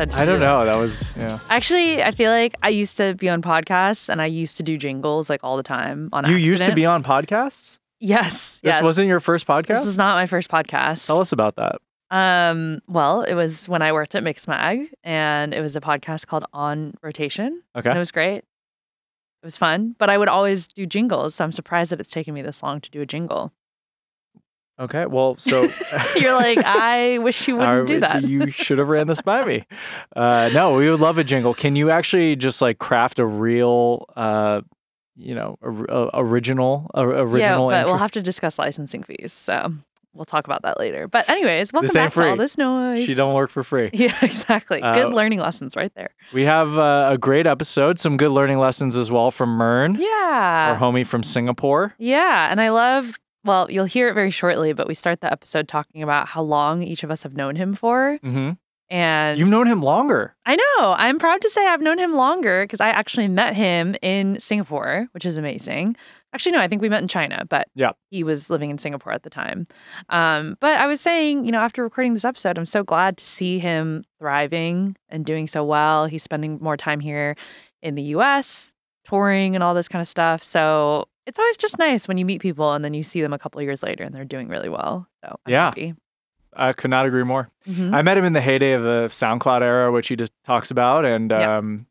I to I do don't know. That was yeah. Actually, I feel like I used to be on podcasts and I used to do jingles like all the time on You used to be on podcasts. Yes. This yes. wasn't your first podcast. This is not my first podcast. Tell us about that. Um, well, it was when I worked at Mixmag and it was a podcast called On Rotation. Okay. And it was great. It was fun, but I would always do jingles. So I'm surprised that it's taken me this long to do a jingle. Okay. Well, so You're like, I wish you wouldn't do that. You should have ran this by me. Uh, no, we would love a jingle. Can you actually just like craft a real, uh, you know, or- uh, original, uh, yeah, but intro- we'll have to discuss licensing fees. So we'll talk about that later. But anyways, welcome back ain't to all this noise. She don't work for free. Yeah, exactly. Uh, good learning lessons right there. We have uh, a great episode, some good learning lessons as well from MYRNE, Yeah. our homie from Singapore. Yeah, and I love. Well, you'll hear it very shortly, but we start the episode talking about how long each of us have known him for, hmm and You've known him longer. I know I'm proud to say I've known him longer because I actually met him in Singapore, which is amazing. Actually, no, I think we met in China, but Yeah. he was living in Singapore at the time. Um, but I was saying, you know, after recording this episode, I'm so glad to see him thriving and doing so well. He's spending more time here in the U.S. touring and all this kind of stuff. So it's always just nice when you meet people and then you see them a couple of years later and they're doing really well. So I'm Yeah. happy. I could not agree more. Mhm. I met him in the heyday of the SoundCloud era, which he just talks about, and um,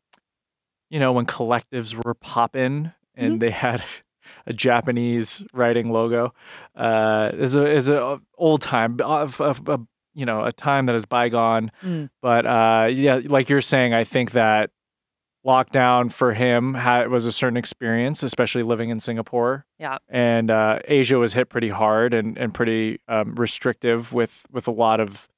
you know when collectives were popping and Mm-hmm. they had a Japanese writing logo. Uh, is a is a old time, of, of, of, you know, a time that is bygone. Mm. But uh, yeah, like you're saying, I think that lockdown for him had, was a certain experience, especially living in Singapore. Yeah. and uh, Asia was hit pretty hard and and pretty um, restrictive with with a lot of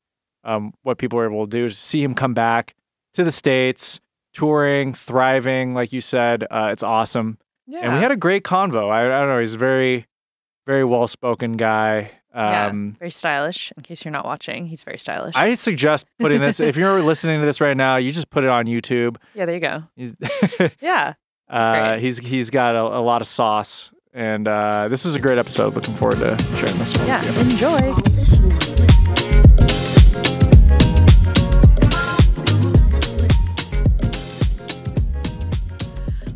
um, what people were able to do. To see him come back to the states, touring, thriving, like you said, uh, it's awesome. Yeah. And we had a great convo. I, I don't know. He's a very, very well spoken guy. Yeah. Um, very stylish. In case you're not watching, he's very stylish. I suggest putting this. if you're listening to this right now, you just put it on YouTube. yeah, there you go. He's Yeah. uh, he's he's got a, a lot of sauce, and uh, this is a great episode. Looking forward to sharing this one. Yeah. Enjoy.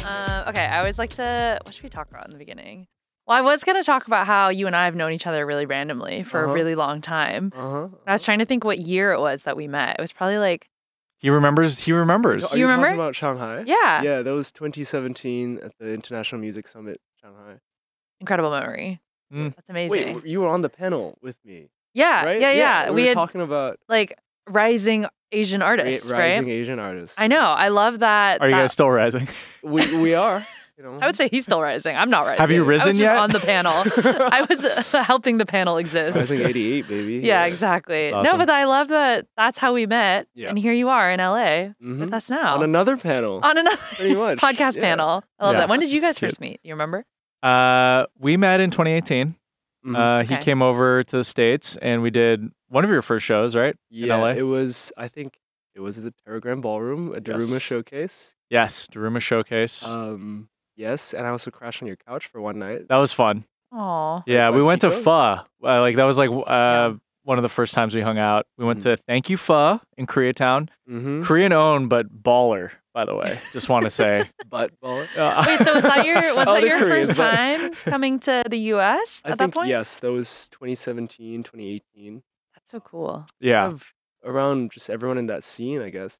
Uh, okay, I always like to. What should we talk about in the beginning? Well, I was going to talk about how you and I have known each other really randomly for a Uh-huh. really long time. Uh huh. I was trying to think what year it was that we met. It was probably like, He remembers. He remembers. Are You you remember? talking about Shanghai? yeah, Yeah, that was 2017 at the International Music Summit, Shanghai. incredible memory. Mm. That's amazing. Wait, you were on the panel with me, yeah, right? yeah, yeah. We, We, were had talking about like rising Asian ra- artists, rising right? Asian artists. I know. I love that. Are you guys still rising? we we are. You know. I would say he's still rising. I'm not rising. Have you I risen was just yet? on the panel. I was uh, helping the panel exist. rising 88, baby. Yeah, exactly. That's No, but I love that. That's how we met, Yeah. and here you are in LA Mhm. with us now On another panel. on another much. podcast yeah. panel. I love Yeah, that. When did you guys first meet? You remember? Uh, we met in 2018. Mhm. Uh, he Okay. came over to the states, and we did one of your first shows, right? yeah, LA? it was. I think it was at the Teragram Ballroom, a Daruma Yes. showcase. Yes, Daruma Showcase. Um, yes, and I also crashed on your couch for one night. that was fun. Oh, Yeah, we went to Pico? Pho. Uh, like that was like uh, one of the first times we hung out. We went Mm. to Thank You Pho in Koreatown. Mm-hmm. Korean owned, but baller. By the way, just want to say. Butt ball. Uh, wait. So was that your was that the your Koreans, first but- time coming to the U.S. I at think that point? yes, that was 2017, 2018. That's so cool. yeah, Of around just everyone in that scene, I guess.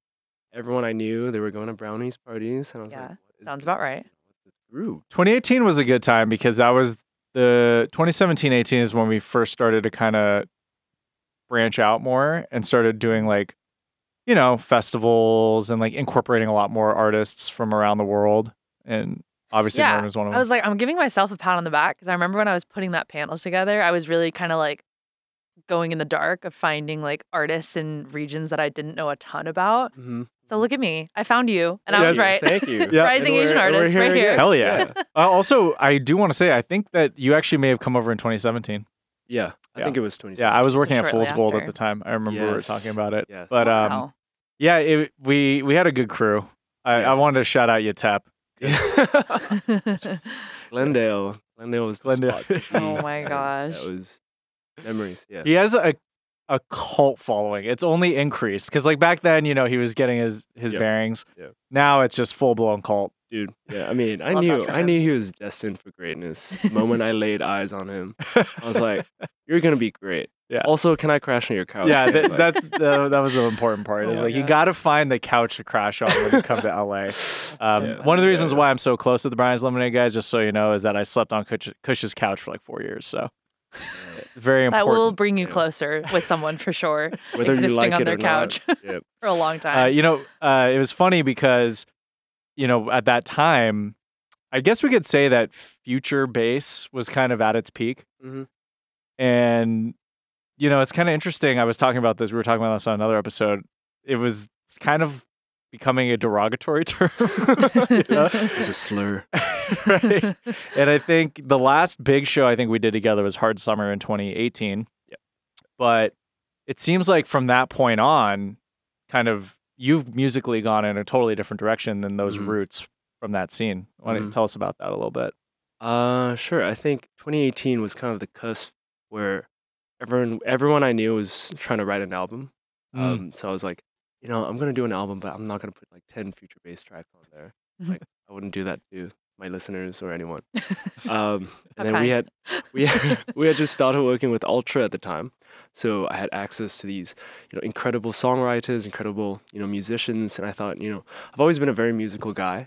Everyone I knew, they were going to brownies parties, and I was Yeah, like, what is sounds about right. What's this group? 2018 was a good time because that was the 2017 18 is when we first started to kind of branch out more and started doing like you know festivals and like incorporating a lot more artists from around the world and obviously Yeah, MYRNE was one of them. I was like, I'm giving myself a pat on the back because I remember when I was putting that panel together, I was really kind of like going in the dark of finding like artists in regions that I didn't know a ton about. Mm-hmm. So look at me, I found you, and I was right. Thank you. Yeah. Rising Asian we're- we're artist, right here. again. Hell yeah. Uh, also, I do want to say I think that you actually may have come over in 2017. Yeah, I Yeah. think it was 2017. Yeah, I was So working at Fool's Gold at the time. I remember we were talking about it. Yes. But um, Wow. yeah, it, we we had a good crew. I, Yeah. I wanted to shout out Yatep. Glendale. Glendale was the Glendale. spot. Oh my gosh. That was memories. Yeah. He has a a cult following. It's only increased because like back then, you know, he was getting his his Yep. bearings. Yep. Now it's just full blown cult. Dude, yeah, I mean, I knew I knew he was destined for greatness. The moment I laid eyes on him, I was like, "You're gonna be great." Yeah. Also, can I crash on your couch? yeah, that, Like, that's the, that was the important part. Oh Is my like you got to find the couch to crash on when you come to LA. Um, Yeah. One of the reasons yeah. why I'm so close to the Brian's Lemonade guys, just so you know, is that I slept on Kush, Kush's couch for like four years. So very important. That will bring you Yeah. closer with someone for sure. whether you existing like on it their or couch not. Yeah. for a long Uh, time. you know, uh, it was funny because, you know, at that time, I guess we could say that future bass was kind of at its peak. Mhm. And, you know, it's kind of interesting. I was talking about this. We were talking about this on another episode. It was kind of becoming a derogatory term. you? It's a slur. right. And I think the last big show I think we did together was Hard Summer in 2018. Yep. But it seems like from that point on, kind of you've musically gone in a totally different direction than those Mhm. roots from that scene. Why don't you Mhm. tell us about that a little bit? Uh, sure. I think 2018 was kind of the cusp where everyone everyone I knew was trying to write an album. Mm. Um, so I was like, you know, I'm gonna do an album, but I'm not gonna put like 10 future bass tracks on there. Like, I wouldn't do that to my listeners or anyone. Um, and then we had we we had just started working with Ultra at the time, so I had access to these you know incredible songwriters, incredible you know musicians, and I thought you know I've always been a very musical guy.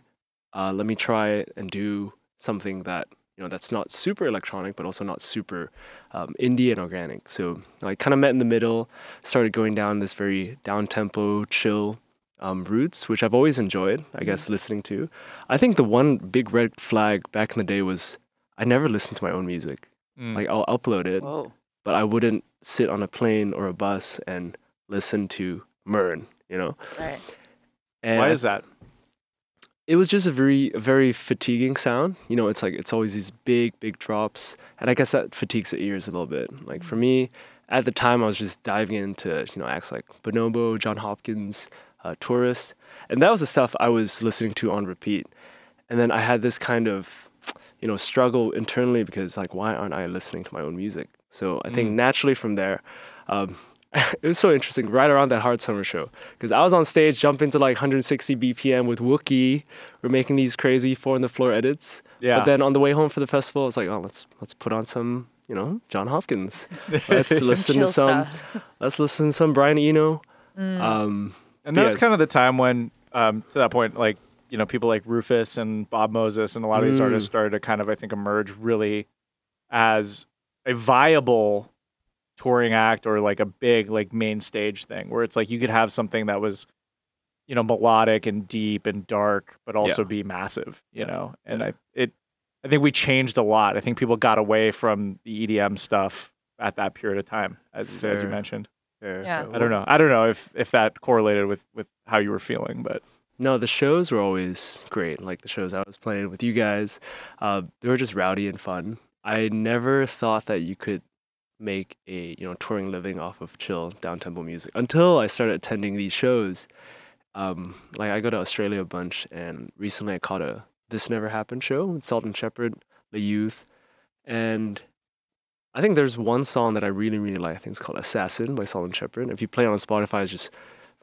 Uh, let me try and do something that you know that's not super electronic, but also not super um, indie and organic. So I kind of met in the middle, started going down this very down tempo, chill. Um, roots, which I've always enjoyed, I guess, listening to. I think the one big red flag back in the day was I never listened to my own music. Mm. Like I'll upload it, Whoa. but I wouldn't sit on a plane or a bus and listen to MYRNE, you know. Right. And Why is that? It was just a very very fatiguing sound. You know, it's like it's always these big big drops, and I guess that fatigues the ears a little bit. Like for me, at the time, I was just diving into you know acts like Bonobo, Jon Hopkins, uh, Tourist, and that was the stuff I was listening to on repeat. And then I had this kind of you know struggle internally because like why aren't I listening to my own music? So I think Mm. naturally from there. Um, it was so interesting right around that hard summer show because I was on stage jumping to like 160 BPM with Wookie. We're making these crazy four on the floor edits. Yeah. But then on the way home for the festival, it's like, oh, let's let's put on some, you know, Jon Hopkins. Let's listen to some. stuff. Let's listen to some Brian Eno. Mm. Um, And that was Yes. kind of the time when, um, to that point, like you know, people like Rufus and Bob Moses and a lot of these Mm. artists started to kind of, I think, emerge really as a viable touring act or like a big like main stage thing, where it's like you could have something that was, you know, melodic and deep and dark, but also be massive, you Yeah. know. And Yeah. I it, I think we changed a lot. I think people got away from the EDM stuff at that period of time, as, as you mentioned. fair, Yeah. I don't know. I don't know if if that correlated with with how you were feeling, but No, the shows were always great. Like the shows I was playing with you guys, uh, they were just rowdy and fun. I never thought that you could make a you know touring living off of chill down tempo music until I started attending these shows. Um, like I go to Australia a bunch, and recently I caught a This Never Happened show with Sultan + Shepard, the youth, and I think there's one song that I really really like. I think it's called Assassin by Sultan + Shepard. If you play it on Spotify, it's just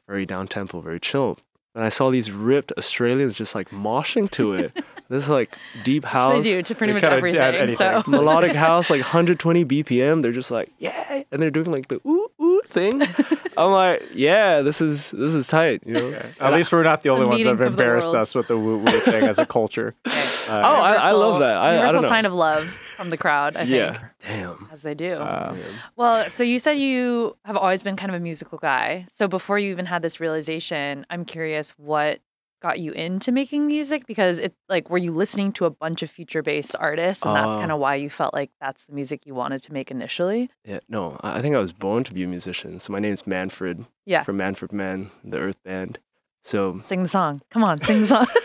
very down tempo, very chill. And I saw these ripped Australians just like moshing to it. this is like deep Which house, they do to pretty They much everything. anything. So melodic house, like 120 BPM. They're just like, yeah, and they're doing like the ooh ooh thing. I'm like, yeah, this is this is tight, you know. At least we're not the only The ones that have meeting of the embarrassed us with the woo woo thing as a culture. Okay. Uh, Oh, I- I love that. I- I universal don't know. sign of love from the crowd. I yeah, think, damn. as they do. Man. Well, so you said you have always been kind of a musical guy. So before you even had this realization, I'm curious what got you into making music because it like were you listening to a bunch of future bass artists and that's Uh, kind of why you felt like that's the music you wanted to make initially? Yeah, no, I I think I was born to be a musician. So my name's Manfred Yeah. from Manfred Mann, the Earth Band. So Sing the song. Come on, sing the song.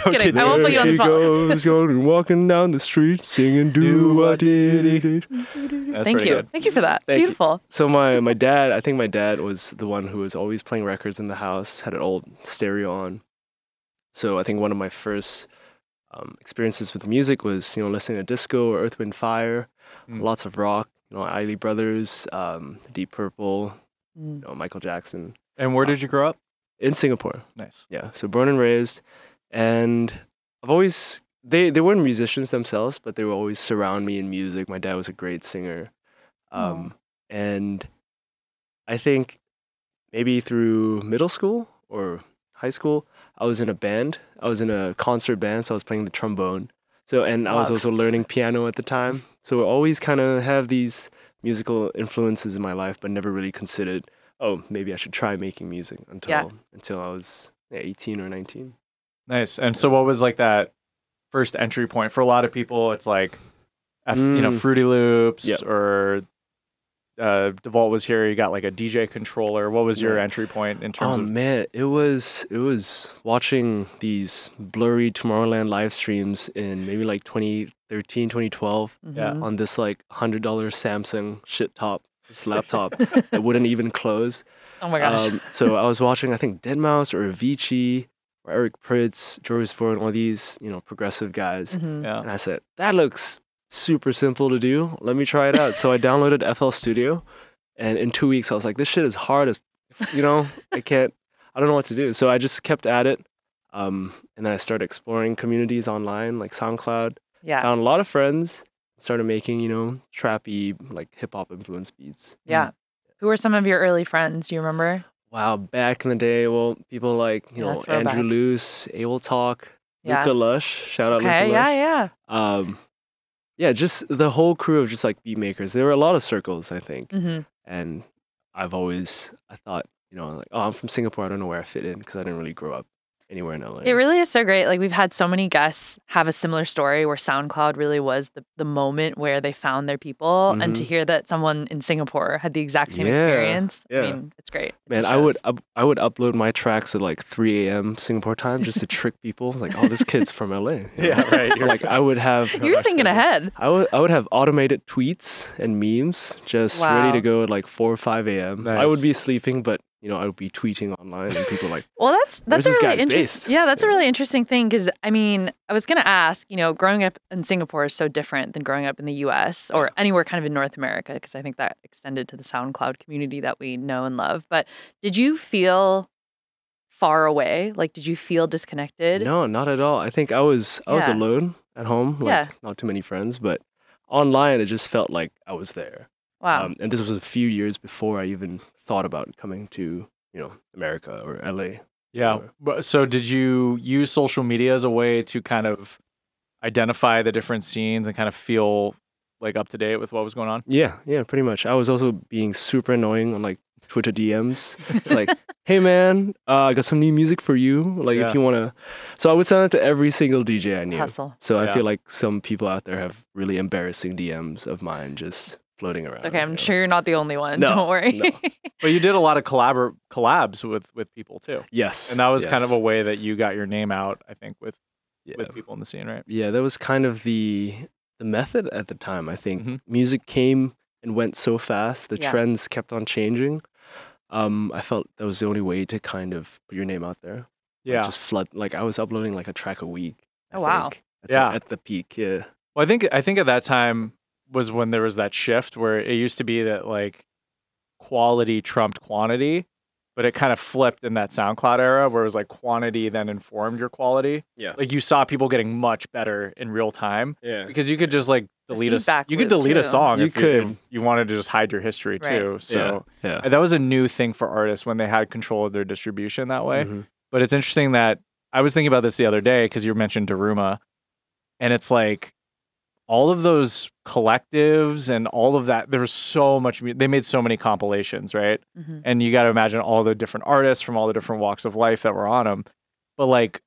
don't Kidding. I won't put you on the she spot. goes, going walking down the street, singing do what did it. Thank you. good. Thank you for that. Thank you. Beautiful. So my my dad, I think my dad was the one who was always playing records in the house, had an old stereo on. So I think one of my first um, experiences with music was you know listening to disco or Earth Wind Fire, Mm. lots of rock, you know, Isley Brothers, um, Deep Purple, Mm. you know, Michael Jackson And where did you grow up? in Singapore. Nice. Yeah, so born and raised, and I've always they they weren't musicians themselves, but they would always surround me in music. My dad was a great singer, um, and I think maybe through middle school or high school, I was in a band. I was in a concert band, so I was playing the trombone. So and I was also learning piano at the time. So I always kind of have these musical influences in my life, but never really considered, oh, maybe I should try making music until Yeah. until I was yeah, 18 or 19. Nice. And so, what was like that first entry point for a lot of people? It's like, F, you know, Mm. Fruity Loops Yep. or uh, Devault was here. You got like a DJ controller. What was your Yeah. entry point in terms Oh of? man, it was it was watching these blurry Tomorrowland live streams in maybe like 2013, 2012 Yeah. Mhm. on this like hundred dollar Samsung shit top, this laptop that wouldn't even close. Oh my gosh. Um, so I was watching I think Deadmau5 or Avicii or Eric Prydz, Joris Ford, all these you know progressive guys, Mhm. Yeah. and I said that looks super simple to do. Let me try it out. so I downloaded FL Studio, and in two weeks I was like, this shit is hard as you know I can't I don't know what to do. So I just kept at it. Um, and then I started exploring communities online like SoundCloud. Yeah. Found a lot of friends. Started making, you know, trappy, like hip hop influenced beats. Yeah. Who were some of your early friends? Do you remember? Wow, back in the day, well, people like, you Yeah, know. Andrew Luce, Able Talk, Yeah. Luca Lush. Shout out Okay. Luca Yeah. Yeah. Um, yeah, just the whole crew of just like beat makers. There were a lot of circles, I think. hmm And I've always, I thought, you know, like, oh, I'm from Singapore. I don't know where I fit in because I didn't really grow up anywhere in LA. It really is so great. Like we've had so many guests have a similar story where SoundCloud really was the, the moment where they found their people. And to Mhm. hear that someone in Singapore had the exact same Yeah, experience, I mean, it's great. Man, just I would shows. up, I would upload my tracks at like 3 a.m. Singapore time just to trick people. Like, oh, this kid's from LA. you know? Yeah, right. You're like I would have You're thinking ahead. I would I would have automated tweets and memes just ready to go at like 4 or 5 a.m. I would be sleeping, but you know I would be tweeting online and people like, Well, that's that's a really interesting. Yeah, that's a really interesting thing because I mean, I was gonna ask. You know, growing up in Singapore is so different than growing up in the U.S. or anywhere kind of in North America because I think that extended to the SoundCloud community that we know and love. But did you feel far away? Like, did you feel disconnected? no, not at all. I think I was I was alone at home, like Yeah. not too many friends, but online it just felt like I was there. Wow. Um, and this was a few years before I even thought about coming to you know America or LA. Yeah. Or- But so did you use social media as a way to kind of identify the different scenes and kind of feel like up to date with what was going on? Yeah, yeah, pretty much. I was also being super annoying on like Twitter DMs. It's like, hey man, uh, I got some new music for you. Like Yeah. if you wanna. So I would send it to every single DJ I knew. Hustle. So I feel like some people out there have really embarrassing DMs of mine just floating around. It's okay. I'm you know? sure you're not the only one. No, Don't worry. no. But you did a lot of collabor- collabs with with people too. Yes. And that was kind of a way that you got your name out, I think, with yeah. with people in the scene, right? yeah, that was kind of the the method at the time. I think Mhm. music came and went so fast. The Yeah. trends kept on changing. Um, I felt that was the only way to kind of put your name out there. Like, Yeah. just flood. Like I was uploading like a track a week. I Oh, wow. think. That's Yeah. At the peak, yeah. Well, I think I think at that time was when there was that shift where it used to be that like quality trumped quantity, but it kind of flipped in that SoundCloud era where it was like quantity then informed your quality. Yeah. Like you saw people getting much better in real time Yeah. because you could just like delete a feedback you could loop, delete a song You if could. you wanted to just hide your history Right. too. So yeah. uh, that was a new thing for artists when they had control of their distribution that way. Mhm. But it's interesting that I was thinking about this the other day because you mentioned Daruma, and it's like all of those collectives and all of that. There was so much. They made so many compilations, right? Mhm. And you got to imagine all the different artists from all the different walks of life that were on them. But like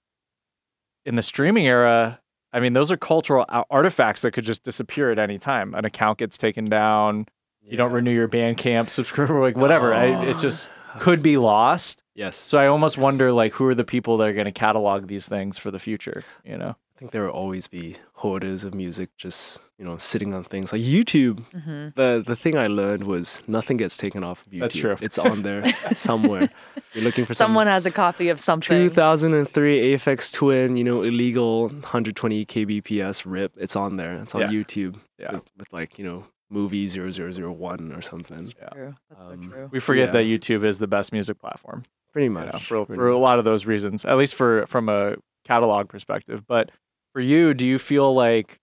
in the streaming era, I mean, those are cultural artifacts that could just disappear at any time. An account gets taken down. You don't renew your Bandcamp subscriber, like whatever. I, it Oh. just could be lost. Yes. So I almost wonder like who are the people that are going to catalog these things for the future, you know? I think there will always be hoarders of music just, you know, sitting on things like YouTube. Mhm. The the thing I learned was nothing gets taken off of YouTube. That's true. It's on there somewhere. You're looking for some Someone has a copy of something. 2003 Aphex Twin, you know, illegal 120 kbps rip. It's on there. It's on Yeah. YouTube. Yeah. With, with like, you know, movie 0001 or something. Yeah. True. That's Um, so true. We forget Yeah. that YouTube is the best music platform. Pretty you much. know, for pretty for a lot of those reasons, at least for from a catalog perspective. But for you, do you feel like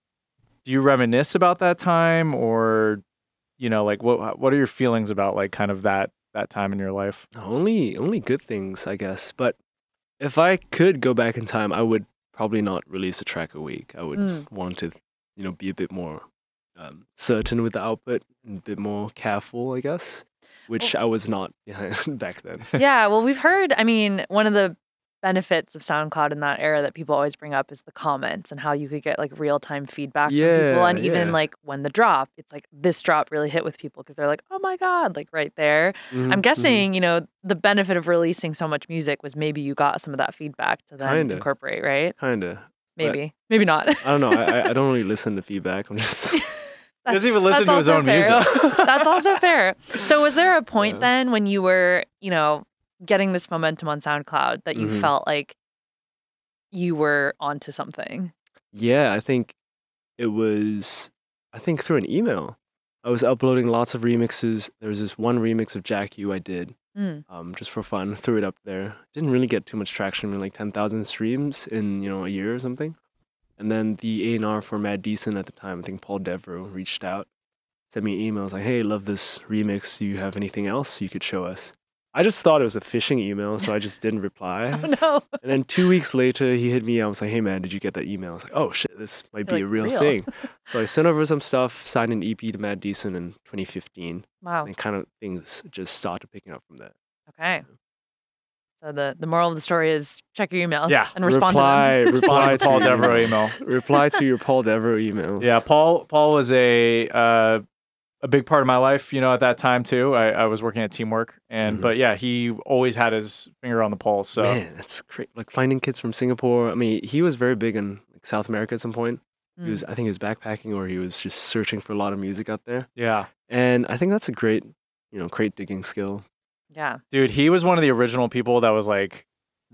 do you reminisce about that time, or you know, like what what are your feelings about like kind of that that time in your life? Only only good things, I guess. But if I could go back in time, I would probably not release a track a week. I would Mm. want to, you know, be a bit more um, certain with the output and a bit more careful, I guess, which I was not back then. yeah, well, we've heard. I mean, one of the benefits of SoundCloud in that era that people always bring up is the comments and how you could get like real time feedback from people. And even yeah. like when the drop, it's like this drop really hit with people because they're like, oh my God, like right there. Mhm, I'm mhm. guessing, you know, the benefit of releasing so much music was maybe you got some of that feedback to then Kinda. incorporate, right? Kinda. Maybe, maybe not. I don't know. I, I- I don't really listen to feedback. I'm just. He doesn't even listen That's to his also own fair. music. That's also fair. So, was there a point Yeah. then when you were, you know, getting this momentum on SoundCloud that you Mhm. felt like you were onto something? Yeah, I think it was. I think through an email. I was uploading lots of remixes. There was this one remix of Jack U I did, Mm. um, just for fun. Threw it up there. Didn't really get too much traction. Maybe like ten thousand streams in you know a year or something. And then the A and R for Mad Decent at the time, I think Paul Devro reached out, sent me an email. was like, "Hey, love this remix. Do you have anything else you could show us?" I just thought it was a phishing email, so I just didn't reply. Oh no. And then two weeks later, he hit me. up. I was like, "Hey man, did you get that email?" I was like, "Oh shit, this might be You're a like, real, "Real?" thing." so I sent over some stuff, signed an EP to Mad Decent in 2015, Wow. and kind of things just started picking up from there. Okay. So the the moral of the story is check your emails Yeah. and respond reply, to them. reply Respond to Paul your Devro email. reply to your Paul Devro emails. Yeah, Paul. Paul was a uh, a big part of my life. You know, at that time too. I, I was working at Teamwork, and Mhm. but yeah, he always had his finger on the pulse. So man, that's great. Like finding kids from Singapore. I mean, he was very big in like, South America at some point. He Mm. was, I think, he was backpacking or he was just searching for a lot of music out there. yeah, And I think that's a great, you know, crate digging skill. Yeah. dude, he was one of the original people that was like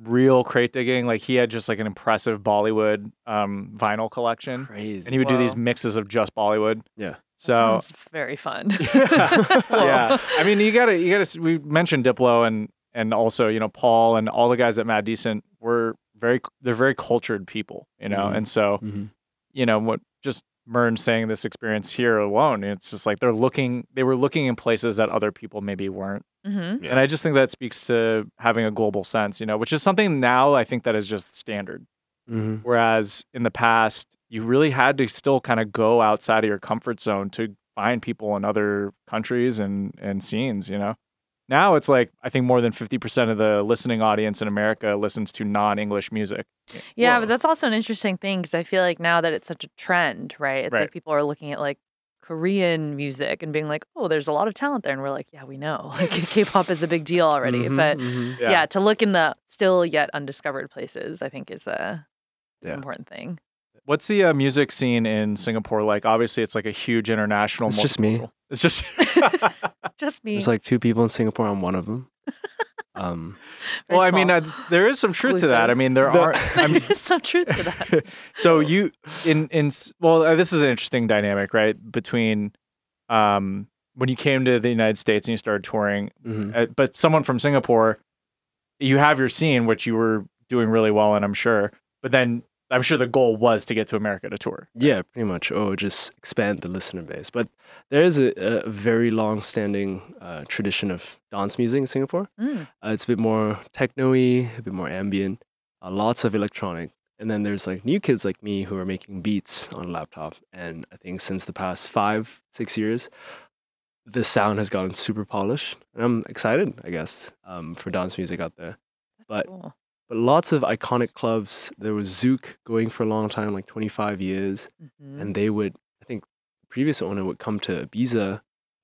real crate digging. Like he had just like an impressive Bollywood um, vinyl collection, Crazy. and he would do these mixes of just Bollywood. Yeah. That So sounds very fun. yeah, Whoa. I mean, you gotta, you gotta. We mentioned Diplo and and also you know Paul and all the guys at Mad Decent were very, they're very cultured people, you know, Mhm. and so Mm-hmm. you know what just MYRNE saying this experience here alone, it's just like they're looking, they were looking in places that other people maybe weren't, hmm Yeah. and I just think that speaks to having a global sense, you know, which is something now I think that is just standard. Mm-hmm. Whereas in the past, you really had to still kind of go outside of your comfort zone to find people in other countries and and scenes, you know. Now it's like I think more than 50% of the listening audience in America listens to non-English music. Yeah, Whoa. but that's also an interesting thing because I feel like now that it's such a trend, right? It's Right. like people are looking at like Korean music and being like, oh, there's a lot of talent there. And we're like, yeah, we know. Like K-pop is a big deal already. Mhm, But mhm. yeah. to look in the still yet undiscovered places, I think is a Yeah. important thing. What's the uh, music scene in Singapore like? Obviously, it's like a huge international. It's just me. It's just Just me. There's like two people in Singapore. I'm one of them. Um, Very well, I mean, small. uh, there is some truth to that. I mean, there The- are. I mean, There's some truth to that. so you in in well, uh, this is an interesting dynamic, right? Between um when you came to the United States and you started touring, mhm. uh, but someone from Singapore, you have your scene, which you were doing really well in, I'm sure. But then I'm sure the goal was to get to America to tour. Yeah, pretty much. Oh, just expand the listener base. But there is a, a very long-standing uh, tradition of dance music in Singapore. Mm. Uh, it's a bit more techno-y, a bit more ambient, uh, lots of electronic. And then there's like new kids like me who are making beats on laptop. And I think since the past five, six years, the sound has gotten super polished. And I'm excited, I guess, um, for dance music out there. But Cool. But lots of iconic clubs. There was Zouk going for a long time, like 25 years Mhm. and they would i think the previous owner would come to ibiza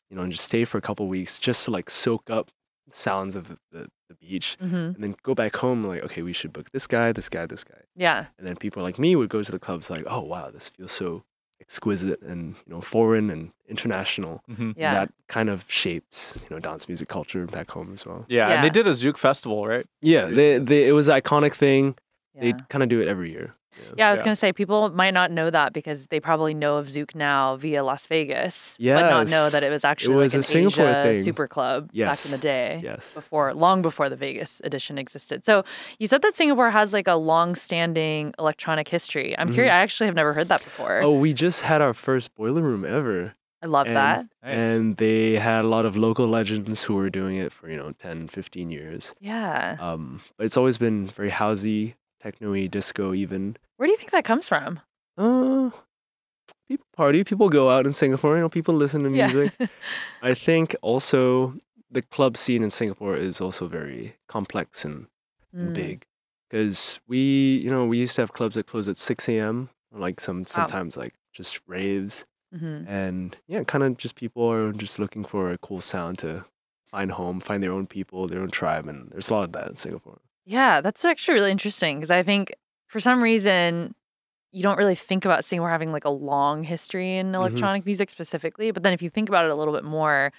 you know and just stay for a couple weeks just to like soak up the sounds of the, the beach Mhm. and then go back home like okay we should book this guy this guy this guy Yeah. and then people like me would go to the clubs like oh wow this feels so exquisite and you know foreign and international Mm-hmm. And Yeah. that kind of shapes you know dance music culture back home as well Yeah, Yeah. and they did a Zouk festival, right? yeah they, they, it was an iconic thing they kind of do it every year Yeah, I was Yeah. gonna say people might not know that because they probably know of Zouk now via Las Vegas, but not know that it was actually was like a an Singapore Asia thing. super club back in the day. Yes. Before, long before the Vegas edition existed. So you said that Singapore has like a long-standing electronic history. I'm curious. I actually have never heard that before. Mm-hmm. Oh, we just had our first boiler room ever. I love and- that. Nice. And they had a lot of local legends who were doing it for, you know, 10, 15 years. Yeah. Um, but it's always been very housey, techno-y, disco even. Where do you think that comes from? Uh, people party, people go out in Singapore, you know, people listen to music. I think also the club scene in Singapore is also very complex and, and Mm. big. Because we, you know, we used to have clubs that close at 6 a.m. Like some sometimes like just raves. Mhm. And yeah, kind of just people are just looking for a cool sound to find home, find their own people, their own tribe. And there's a lot of that in Singapore. Yeah, that's actually really interesting because I think for some reason you don't really think about Singapore having like a long history in electronic music specifically. But then if you think about it a little bit more,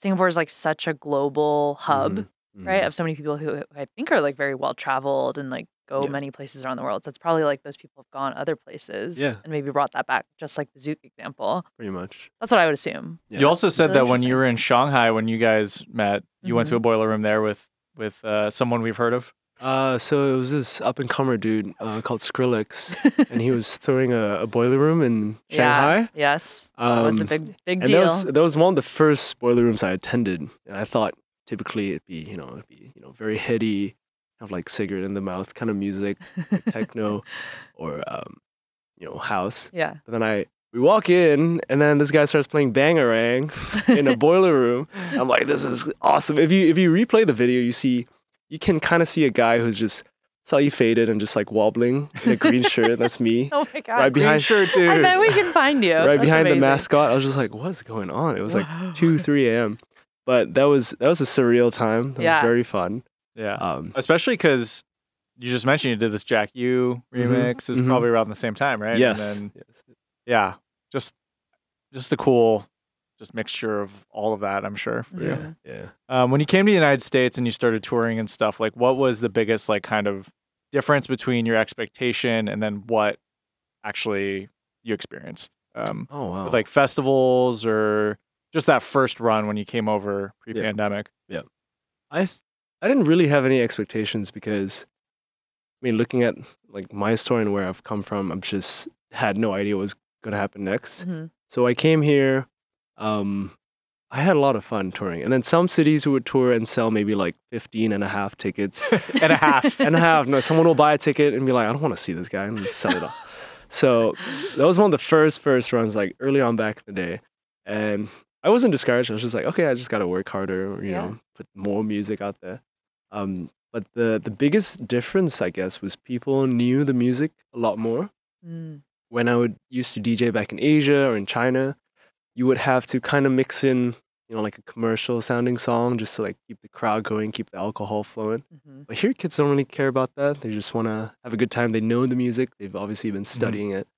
Singapore is like such a global hub, Mhm. right? Mhm. Of so many people who I think are like very well traveled and like go Yeah. many places around the world. So it's probably like those people have gone other places Yeah. and maybe brought that back, just like the Zouk example. Pretty much. That's what I would assume. Yeah. You also said really that when you were in Shanghai, when you guys met, you went to a boiler room there with with uh, someone we've heard of. Uh, so it was this up and comer dude uh, called Skrillex, and he was throwing a, a boiler room in Shanghai. Yeah, yes. that was a Um, big, big And deal. that was that was one of the first boiler rooms I attended, and I thought typically it'd be you know it'd be you know very heady, kind of like cigarette in the mouth kind of music, like techno, or um, you know house. yeah. But then I we walk in, and then this guy starts playing Bangarang in a boiler room. I'm like, this is awesome. If you if you replay the video, you see you can kind of see a guy who's just slightly faded and just like wobbling in a green shirt. That's me. Oh my god. Right behind- green shirt, dude. I dude. bet we can find you. right That's behind amazing. the mascot. I was just like, what is going on? It was like two, three a.m. But that was that was a surreal time. That Yeah. was very fun. yeah, Um, especially because you just mentioned you did this Jack U Mhm, remix. It was mhm. probably around the same time, right? yes, And then, yes. yeah, just just a cool, just mixture of all of that. I'm sure. For you. Mhm. yeah. Um, when you came to the United States and you started touring and stuff, like what was the biggest like kind of difference between your expectation and then what actually you experienced? Um, Oh wow. with like festivals or just that first run when you came over pre-pandemic. Yeah. I th- I didn't really have any expectations because I mean looking at like my story and where I've come from, I've just had no idea what was gonna happen next. Mhm. So I came here, um I had a lot of fun touring. And then some cities we would tour and sell maybe like 15 and a half tickets. and a half. and a half. No, someone will buy a ticket and be like, I don't want to see this guy and sell it off. So that was one of the first first runs, like early on back in the day. And I wasn't discouraged. I was just like, okay, I just got to work harder, you Yeah. know, put more music out there. Um, but the the biggest difference, I guess, was people knew the music a lot more. Mm. When I would used to DJ back in Asia or in China, you would have to kind of mix in, you know, like a commercial sounding song just to like keep the crowd going, keep the alcohol flowing. Mhm. But here, kids don't really care about that. They just want to have a good time. They know the music. They've obviously been studying it.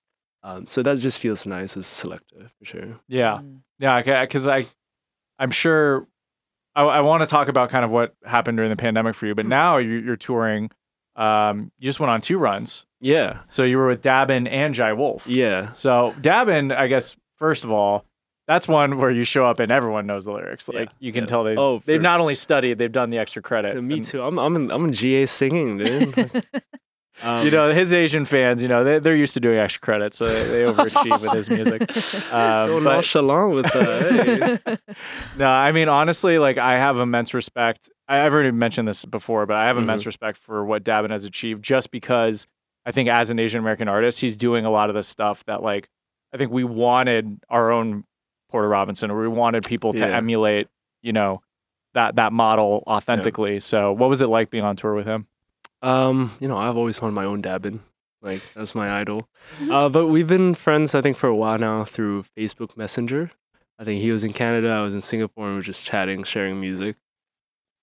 Um, so that just feels nice as selective for sure. Yeah. Mm. Yeah. Because I, I'm sure I, I want to talk about kind of what happened during the pandemic for you, but now you're, you're touring. Um, you just went on two runs. Yeah, So you were with Dabin and Jai Wolf. yeah, So Dabin, I guess, first of all, that's one where you show up and everyone knows the lyrics. Like Yeah, you can yeah. tell they Oh, they've not only studied, they've done the extra credit. Uh, me And, too. I'm I'm in, I'm in GA singing, dude. Um, you know, his Asian fans, you know, they, they're used to doing extra credit, so they, they overachieve with his music. Um, so but- nonchalant with that. Hey. No, I mean honestly, like I have immense respect. I, I've already mentioned this before, but I have immense respect for what Dabin has achieved, just because I think as an Asian American artist, he's doing a lot of the stuff that like I think we wanted our own Porter Robinson, or we wanted people to Yeah. emulate, you know, that that model authentically. So, what was it like being on tour with him? Um, you know, I've always wanted my own Dabin. Like that's my idol. Uh, but we've been friends, I think, for a while now through Facebook Messenger. I think he was in Canada, I was in Singapore, and we were just chatting, sharing music.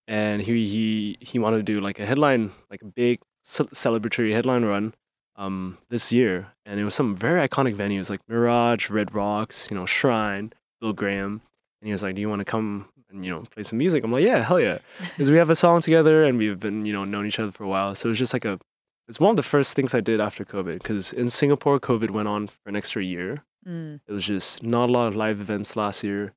And he he he wanted to do like a headline, like a big ce- celebratory headline run, um, this year. And it was some very iconic venues like Mirage, Red Rocks, you know, Shrine, Bill Graham. And he was like, "Do you want to come and you know play some music?" I'm like, "Yeah, hell yeah." because we have a song together and we've been you know known each other for a while so it was just like a it's one of the first things I did after COVID because in Singapore, COVID went on for an extra year. Mm. It was just not a lot of live events last year.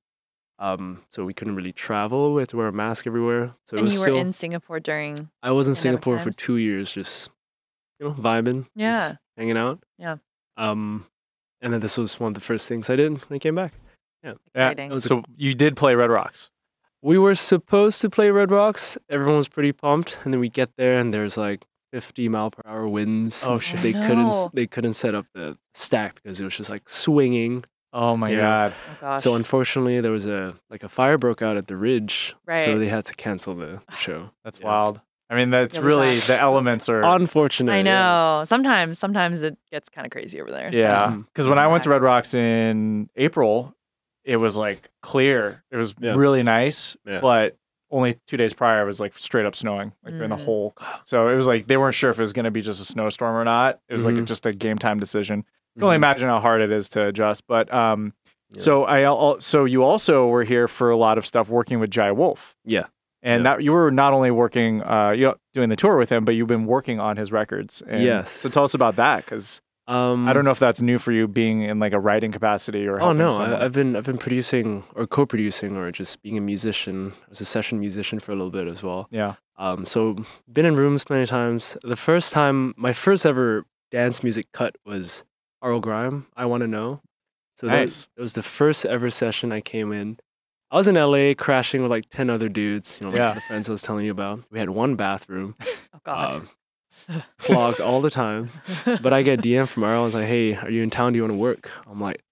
Um, so we couldn't really travel. We had to wear a mask everywhere. So it and you were still. in Singapore during. I was in Singapore for two years, just you know, vibing, Yeah. hanging out. Yeah. Um, and then this was one of the first things I did when I came back. Yeah. Exciting. It was a- So you did play Red Rocks. we were supposed to play Red Rocks. Everyone was pretty pumped, and then we get there, and there's like 50 mile per hour winds. Oh, shit. They couldn't. They couldn't set up the stack because it was just like swinging. Oh my Yeah. god. Oh. So unfortunately, there was a like a fire broke out at the ridge, Right. so they had to cancel the show. That's Yeah. wild. I mean, that's Yeah, really that- the elements are. Unfortunate. I yeah. know. Sometimes, sometimes it gets kind of crazy over there. so- Yeah, because when I went to Red Rocks in April, it was like clear. It was Yeah. really nice, Yeah. but only two days prior, it was like straight up snowing, like during the Mm. whole. So it was like they weren't sure if it was going to be just a snowstorm or not. It was like Mhm. just a game time decision. You can only Mhm. imagine how hard it is to adjust. But um, Yeah. so I al- so you also were here for a lot of stuff working with Jai Wolf. Yeah. And Yeah. that you were not only working, uh, you know, doing the tour with him, but you've been working on his records. And Yes. So tell us about that, because Um, I don't know if that's new for you, being in like a writing capacity or. Oh no, someone. I, I've been I've been producing or co-producing or just being a musician. I was a session musician for a little bit as well. Yeah. Um, so been in rooms plenty of times. The first time, my first ever dance music cut was RL Grime. I want to know. So that was, it was the first ever session I came in. I was in LA crashing with like ten other dudes. You know, like Yeah. the friends I was telling you about. We had one bathroom, Oh God. um, clogged all the time. But I get DM from RL. I was like, "Hey, are you in town? Do you want to work?" I'm like,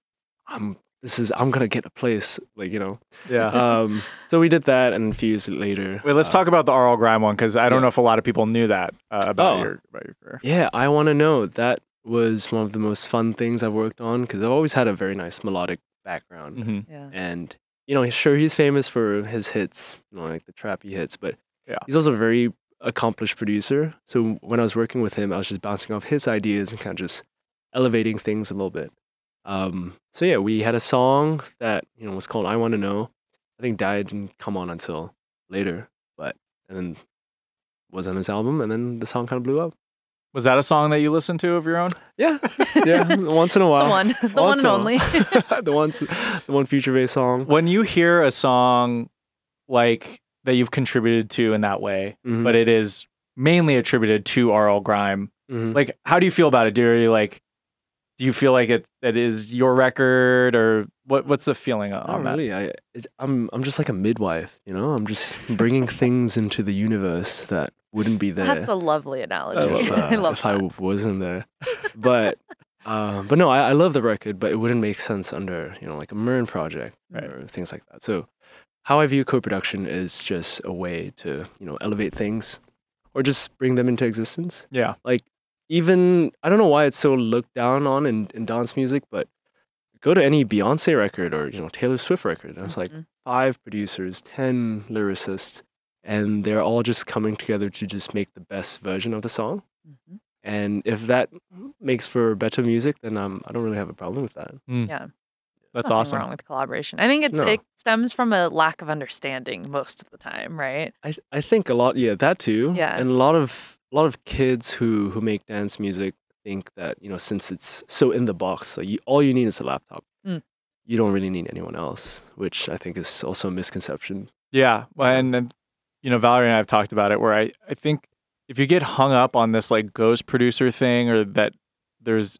"I'm. This is. I'm gonna get a place. Like you know." Yeah. Um. So we did that, and a few years later. Wait, let's uh, talk about the RL Grime one because I don't yeah. know if a lot of people knew that uh, about Oh. your about your career. Yeah, I want to know. That was one of the most fun things I've worked on because I've always had a very nice melodic background, hmm yeah. and you know, sure he's famous for his hits, you know, like the trappy hits, but Yeah. he's also a very accomplished producer. So when I was working with him, I was just bouncing off his ideas and kind of just elevating things a little bit. Um, so yeah, we had a song that you know was called "I Want to Know." I think Daya didn't come on until later, but and then was on his album, and then the song kind of blew up. Was that a song that you listened to of your own? Yeah, yeah, once in a while. the one, the one and only. the one, the one feature based song. When you hear a song like that you've contributed to in that way, Mhm. but it is mainly attributed to RL Grime, Mhm. like how do you feel about it? Do you like? Do you feel like it that is your record, or what? What's the feeling on Not that? really. I, I'm, I'm just like a midwife. You know, I'm just bringing things into the universe that wouldn't be there That's a lovely analogy. if, I uh, love if that. I wasn't there. But, uh, but no, I, I love the record, but it wouldn't make sense under you know like a MYRNE project Right. or things like that. So, how I view co-production is just a way to you know elevate things, or just bring them into existence. Yeah. Like even I don't know why it's so looked down on in, in dance music, but go to any Beyonce record or you know Taylor Swift record, and it's like Mhm. five producers, ten lyricists, and they're all just coming together to just make the best version of the song. Mhm. And if that makes for better music, then um, I don't really have a problem with that. Yeah. That's Nothing awesome. Wrong with collaboration. I think it's No. it stems from a lack of understanding most of the time, right? I I think a lot, yeah, that too. Yeah. and a lot of a lot of kids who who make dance music think that you know since it's so in the box, like you, all you need is a laptop. Mm. You don't really need anyone else, which I think is also a misconception. Yeah. Well, and, and you know, Valerie and I have talked about it where I, I think if you get hung up on this like ghost producer thing or that there's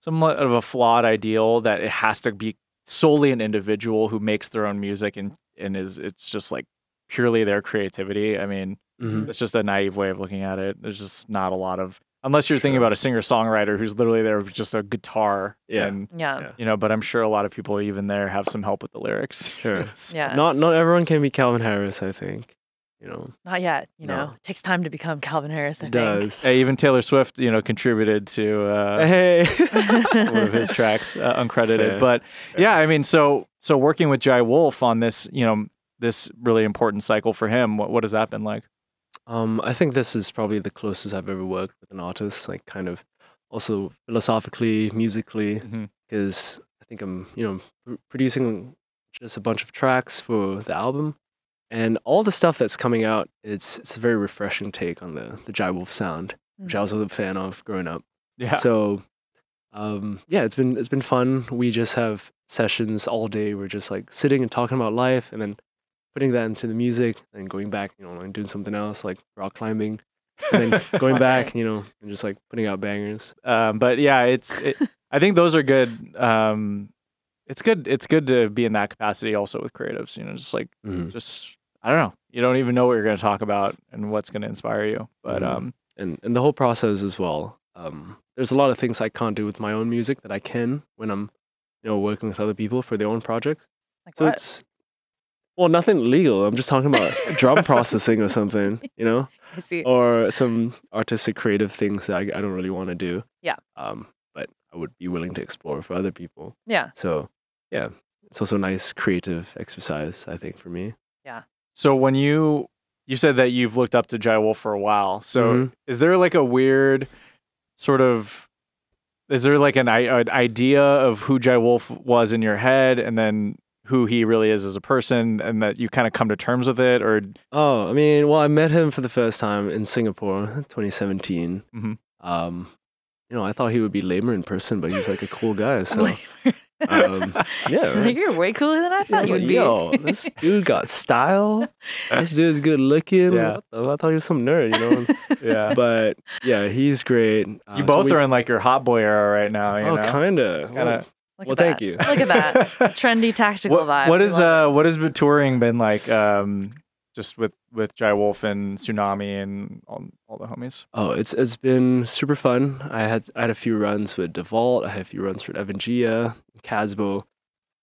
somewhat of a flawed ideal that it has to be solely an individual who makes their own music and, and is it's just like purely their creativity. I mean, Mhm. it's just a naive way of looking at it. There's just not a lot of unless you're thinking about a singer songwriter who's literally there with just a guitar. Yeah. And Yeah. Yeah. you know, but I'm sure a lot of people even there have some help with the lyrics. Sure. Yeah. Not not everyone can be Calvin Harris. I think. You know. Not yet. You know, it takes time to become Calvin Harris. I It think. does. Hey, even Taylor Swift, you know, contributed to uh, Hey. one of his tracks, uh, uncredited. Fair. But Fair. yeah, I mean, so so working with Jai Wolf on this, you know, this really important cycle for him. What what has that been like? Um, I think this is probably the closest I've ever worked with an artist, like kind of also philosophically, musically, because I think I'm, you know, pr- producing just a bunch of tracks for the album, and all the stuff that's coming out, it's it's a very refreshing take on the the Jai Wolf sound. which I was a fan of growing up. Yeah. So, um, yeah, it's been it's been fun. We just have sessions all day. We're just like sitting and talking about life, and then putting that into the music, and going back, you know, and doing something else like rock climbing, and then going back, you know, and just like putting out bangers. um, but yeah, it's. It, I think those are good. Um, it's good. It's good to be in that capacity also with creatives. You know, just like Mhm. just I don't know. You don't even know what you're going to talk about and what's going to inspire you. But Mhm. um, and and the whole process as well. Um, there's a lot of things I can't do with my own music that I can when I'm, you know, working with other people for their own projects. Like So what? it's well, nothing legal. I'm just talking about drum processing or something, you know, I see. or some artistic, creative things that I, I don't really want to do. Yeah. Um, but I would be willing to explore for other people. Yeah. So, yeah, it's also a nice creative exercise, I think, for me. So when you you said that you've looked up to Jai Wolf for a while. So Mhm. is there like a weird sort of is there like an, an idea of who Jai Wolf was in your head and then who he really is as a person and that you kind of come to terms with it or Oh, I mean, well, I met him for the first time in Singapore, 2017. Mhm. Um, you know, I thought he would be lamer in person, but he's like a cool guy. So, Like, um, yeah, right? You're way cooler than I thought was you like, would be. yo, this dude got style. This dude's good looking. Yeah. The- I thought he was some nerd, you know. yeah. but yeah, he's great. Uh, you so both we've- are in like your hot boy era right now, you Oh, know. kinda. kinda- Look well, thank that. you. Look at that. Trendy tactical what, vibe. what We is love uh what has the touring been like um just with with Jai Wolf and Tsunami and all, all the homies? Oh, it's it's been super fun. I had I had a few runs with Devault. I had a few runs with Evangelia, Kasbo,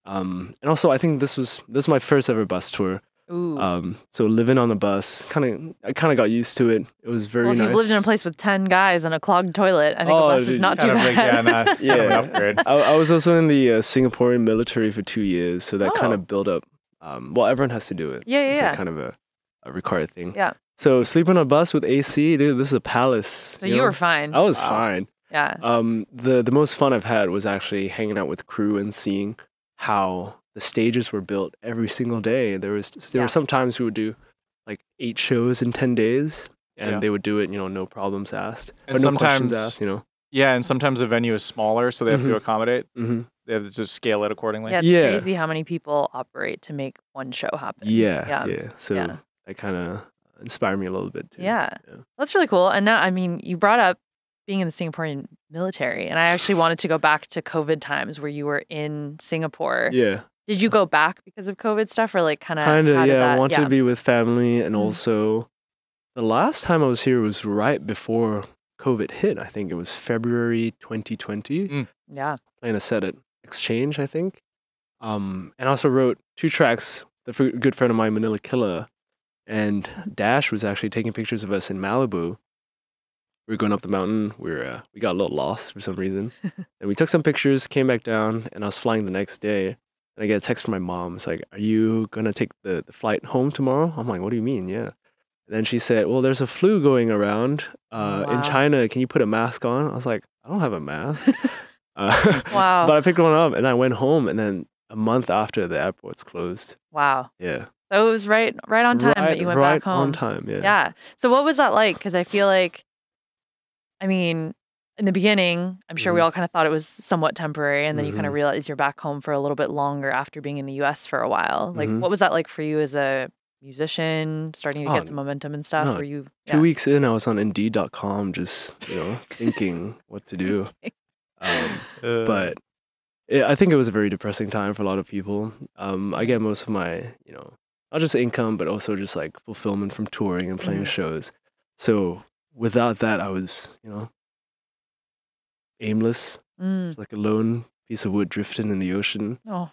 um, and also I think this was this was my first ever bus tour. Ooh. Um, so living on the bus, kind of I kind of got used to it. It was very well, if nice. you've lived in a place with 10 guys and a clogged toilet, I think Oh, a bus is not too kind of bad. like, yeah, not, kind of Yeah. upgrade. I, I was also in the uh, Singaporean military for two years, so that kind Oh. of built up. Um, well, everyone has to do it. Yeah, yeah, it's yeah. Like kind of a, a required thing. Yeah. So sleeping on a bus with AC, dude, this is a palace. so you know? were fine. I was Wow. fine. yeah. Um, the the most fun I've had was actually hanging out with crew and seeing how the stages were built every single day. There was there Yeah. were some times we would do like eight shows in ten days, and Yeah. they would do it, you know, no problems asked, And or no questions sometimes- asked, you know. Yeah, and sometimes the venue is smaller, so they have to Mhm. accommodate. hmm They have to just scale it accordingly. Yeah, it's Yeah. crazy how many people operate to make one show happen. Yeah, Yeah. yeah, So Yeah. That kind of inspired me a little bit too. Yeah. Yeah. That's really cool. And now, I mean, you brought up being in the Singaporean military, and I actually wanted to go back to COVID times where you were in Singapore. Yeah, Did you go back because of COVID stuff, or like kind of? kind of. Yeah, I wanted yeah. to be with family, and Mhm. also the last time I was here was right before COVID hit. I think it was February 2020. Mm. Yeah. playing a set at Exchange, I think. Um, and also wrote two tracks. The f- good friend of mine, Manila Killa, and Dash was actually taking pictures of us in Malibu. We were going up the mountain. We were uh, we got a little lost for some reason, and we took some pictures. Came back down, and I was flying the next day. And I get a text from my mom. It's like, "Are you gonna take the, the flight home tomorrow?" I'm like, "What do you mean?" Yeah. And then she said, "Well, there's a flu going around uh, in China. Can you put a mask on?" I was like, "I don't have a mask." uh, Wow. but I picked one up and I went home, and then a month after the airport's closed. wow. Yeah, So it was right, right on time right, that you went right back home. on time. Yeah. Yeah. So what was that like? Because I feel like, I mean, in the beginning, I'm sure we Mhm. all kind of thought it was somewhat temporary, and then you kind of realize you're back home for a little bit longer after being in the U.S. for a while. Like, Mhm. what was that like for you as a musician, starting to Oh, get some momentum and stuff? no, Were you Two weeks in, I was on Indeed.com, just you know, thinking what to do. Um, Uh, but it, I think it was a very depressing time for a lot of people. Um, I get most of my, you know, not just income, but also just like fulfillment from touring and playing Mhm. shows. So without that, I was, you know, aimless, Mm. like a lone piece of wood drifting in the ocean. Oh,